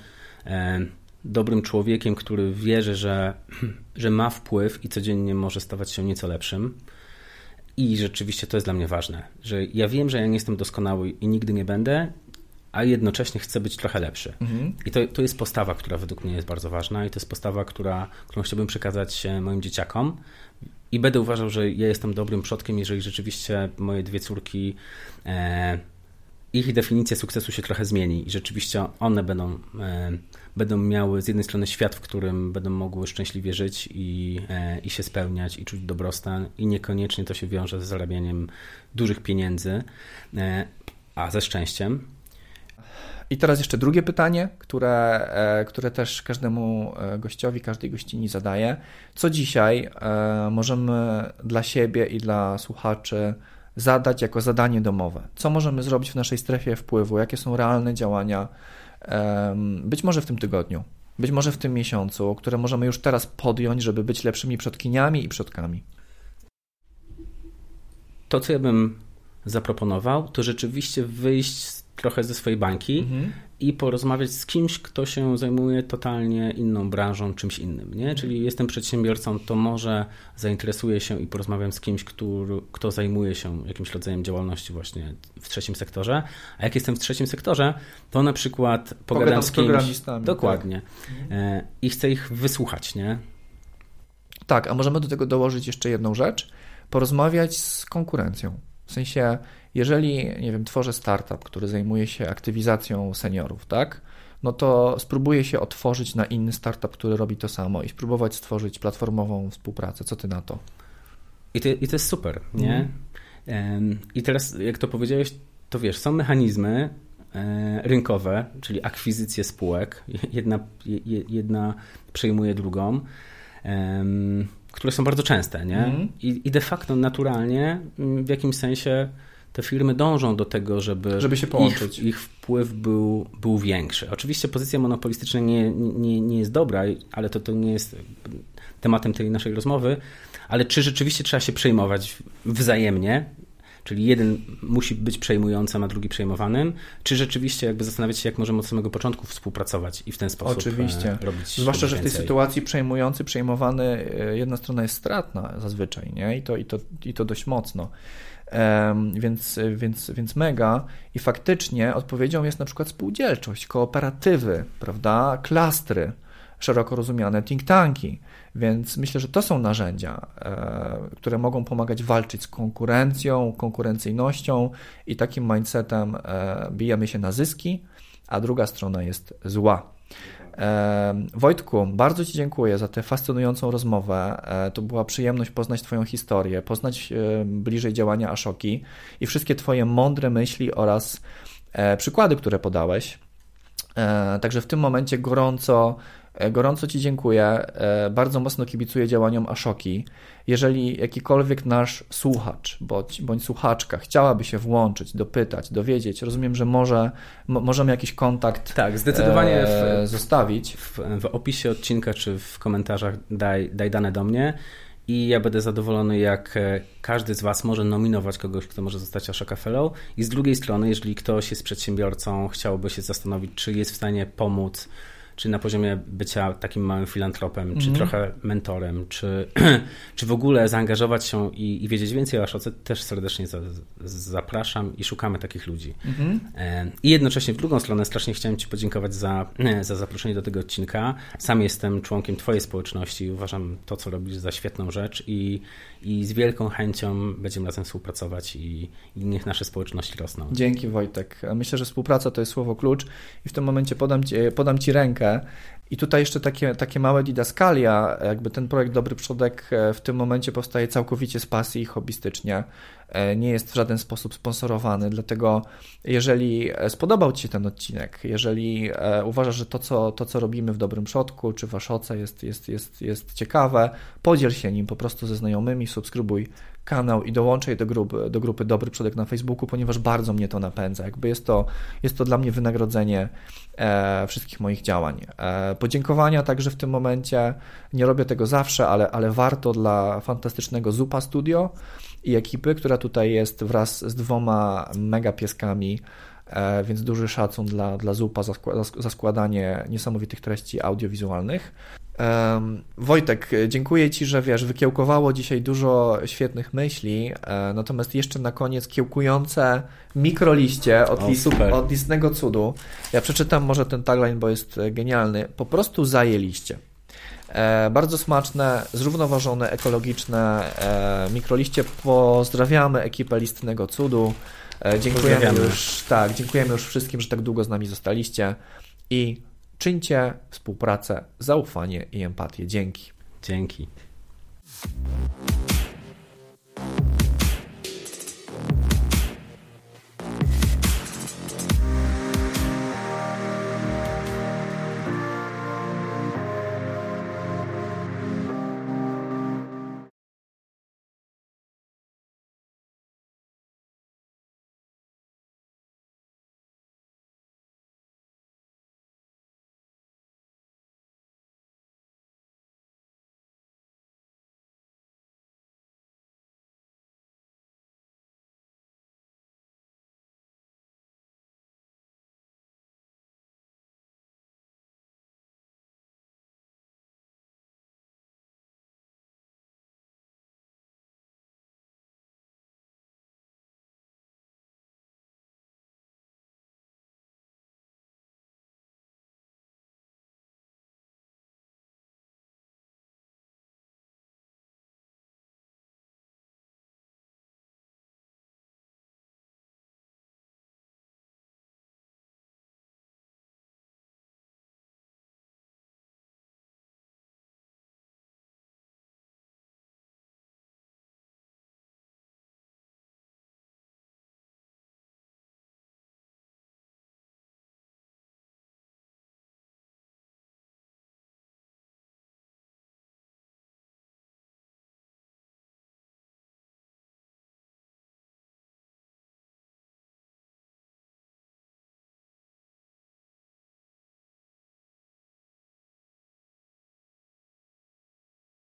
Speaker 2: e, dobrym człowiekiem, który wierzy, że, że ma wpływ i codziennie może stawać się nieco lepszym. I rzeczywiście to jest dla mnie ważne, że ja wiem, że ja nie jestem doskonały i nigdy nie będę, a jednocześnie chcę być trochę lepszy. Mhm. I to, to jest postawa, która według mnie jest bardzo ważna i to jest postawa, która, którą chciałbym przekazać e, moim dzieciakom. I będę uważał, że ja jestem dobrym przodkiem, jeżeli rzeczywiście moje dwie córki, e, ich definicja sukcesu się trochę zmieni i rzeczywiście one będą, e, będą miały z jednej strony świat, w którym będą mogły szczęśliwie żyć i, e, i się spełniać i czuć dobrostan i niekoniecznie to się wiąże z zarabianiem dużych pieniędzy, e, a ze szczęściem.
Speaker 1: I teraz jeszcze drugie pytanie, które, e, które też każdemu e, gościowi, każdej gościni zadaję. Co dzisiaj e, możemy dla siebie i dla słuchaczy zadać jako zadanie domowe? Co możemy zrobić w naszej strefie wpływu? Jakie są realne działania? Być może w tym tygodniu, być może w tym miesiącu, które możemy już teraz podjąć, żeby być lepszymi przodkiniami i przodkami.
Speaker 2: To, co ja bym zaproponował, to rzeczywiście wyjść trochę ze swojej bańki mhm. i porozmawiać z kimś, kto się zajmuje totalnie inną branżą, czymś innym. Nie? Czyli jestem przedsiębiorcą, to może zainteresuję się i porozmawiam z kimś, który, kto zajmuje się jakimś rodzajem działalności właśnie w trzecim sektorze. A jak jestem w trzecim sektorze, to na przykład pogadam, z kimś. Dokładnie. Tak. E, I chcę ich wysłuchać, nie?
Speaker 1: Tak, a możemy do tego dołożyć jeszcze jedną rzecz. Porozmawiać z konkurencją. W sensie, jeżeli, nie wiem, tworzę startup, który zajmuje się aktywizacją seniorów, tak? No to spróbuję się otworzyć na inny startup, który robi to samo i spróbować stworzyć platformową współpracę. Co ty na to?
Speaker 2: I to, i to jest super, nie? Mm. I teraz, jak to powiedziałeś, to wiesz, są mechanizmy e, rynkowe, czyli akwizycje spółek. Jedna, jedna przejmuje drugą które są bardzo częste, nie? Mm. I, I de facto naturalnie mm, w jakimś sensie te firmy dążą do tego, żeby,
Speaker 1: żeby się połączyć.
Speaker 2: Ich, ich wpływ był, był większy. Oczywiście pozycja monopolistyczna nie, nie, nie jest dobra, ale to, to nie jest tematem tej naszej rozmowy, ale czy rzeczywiście trzeba się przejmować wzajemnie Czyli jeden musi być przejmującym, a drugi przejmowanym, czy rzeczywiście jakby zastanawiać się, jak możemy od samego początku współpracować i w ten sposób
Speaker 1: Oczywiście.
Speaker 2: E, robić
Speaker 1: Zwłaszcza, że w tej sytuacji przejmujący, przejmowany, e, jedna strona jest stratna zazwyczaj, nie? I to, i to, i to dość mocno. Więc, więc, więc mega. I faktycznie odpowiedzią jest na przykład spółdzielczość, kooperatywy, prawda, klastry, szeroko rozumiane think tanki. Więc myślę, że to są narzędzia, e, które mogą pomagać walczyć z konkurencją, konkurencyjnością i takim mindsetem e, bijemy się na zyski, a druga strona jest zła. E, Wojtku, bardzo Ci dziękuję za tę fascynującą rozmowę. To była przyjemność poznać Twoją historię, poznać bliżej działania Ashoki i wszystkie Twoje mądre myśli oraz przykłady, które podałeś. Także w tym momencie gorąco E, gorąco Ci dziękuję. E, bardzo mocno kibicuję działaniom Ashoki. Jeżeli jakikolwiek nasz słuchacz bądź, bądź słuchaczka chciałaby się włączyć, dopytać, dowiedzieć, rozumiem, że może możemy jakiś kontakt
Speaker 2: tak, zdecydowanie
Speaker 1: e, w, zostawić.
Speaker 2: W, w, opisie odcinka czy w komentarzach daj, daj dane do mnie i ja będę zadowolony, jak każdy z Was może nominować kogoś, kto może zostać Ashoka Fellow. I z drugiej strony, jeżeli ktoś jest przedsiębiorcą, chciałby się zastanowić, czy jest w stanie pomóc czy na poziomie bycia takim małym filantropem, mm. czy mhm. trochę mentorem, czy, czy w ogóle zaangażować się i, i wiedzieć więcej o Ashoce, też serdecznie za, zapraszam i szukamy takich ludzi. Mm. I jednocześnie w drugą stronę strasznie chciałem Ci podziękować za, za zaproszenie do tego odcinka. Sam jestem członkiem Twojej społeczności i uważam to, co robisz za świetną rzecz i, i z wielką chęcią będziemy razem współpracować i, i niech nasze społeczności rosną.
Speaker 1: Dzięki Wojtek. Myślę, że współpraca to jest słowo klucz i w tym momencie podam Ci, podam ci rękę I tutaj jeszcze takie, takie małe didaskalia, jakby ten projekt Dobry Przodek e, w tym momencie powstaje całkowicie z pasji i hobbystycznie. E, nie jest w żaden sposób sponsorowany, dlatego jeżeli e, spodobał Ci się ten odcinek, jeżeli uważasz, że to co, to, co robimy w Dobrym Przodku, czy Waszoce jest, jest, jest, jest ciekawe, podziel się nim po prostu ze znajomymi, subskrybuj kanał i dołączaj do grupy, do grupy Dobry Przodek na Facebooku, ponieważ bardzo mnie to napędza. Jakby jest to, jest to dla mnie wynagrodzenie e, wszystkich moich działań. E, podziękowania także w tym momencie, nie robię tego zawsze, ale, ale warto dla fantastycznego Zupa Studio i ekipy, która tutaj jest wraz z dwoma mega pieskami, e, więc duży szacun dla, dla Zupa za składanie niesamowitych treści audiowizualnych. Wojtek, dziękuję Ci, że wiesz, wykiełkowało dzisiaj dużo świetnych myśli, e, natomiast jeszcze na koniec kiełkujące mikroliście od, o, list, od listnego cudu. Ja przeczytam może ten tagline, bo jest genialny. Po prostu zajęliście. E, bardzo smaczne, zrównoważone, ekologiczne e, mikroliście. Pozdrawiamy ekipę listnego cudu. E, dziękujemy już, tak, dziękujemy już wszystkim, że tak długo z nami zostaliście i Czyńcie współpracę, zaufanie i empatię. Dzięki.
Speaker 2: Dzięki.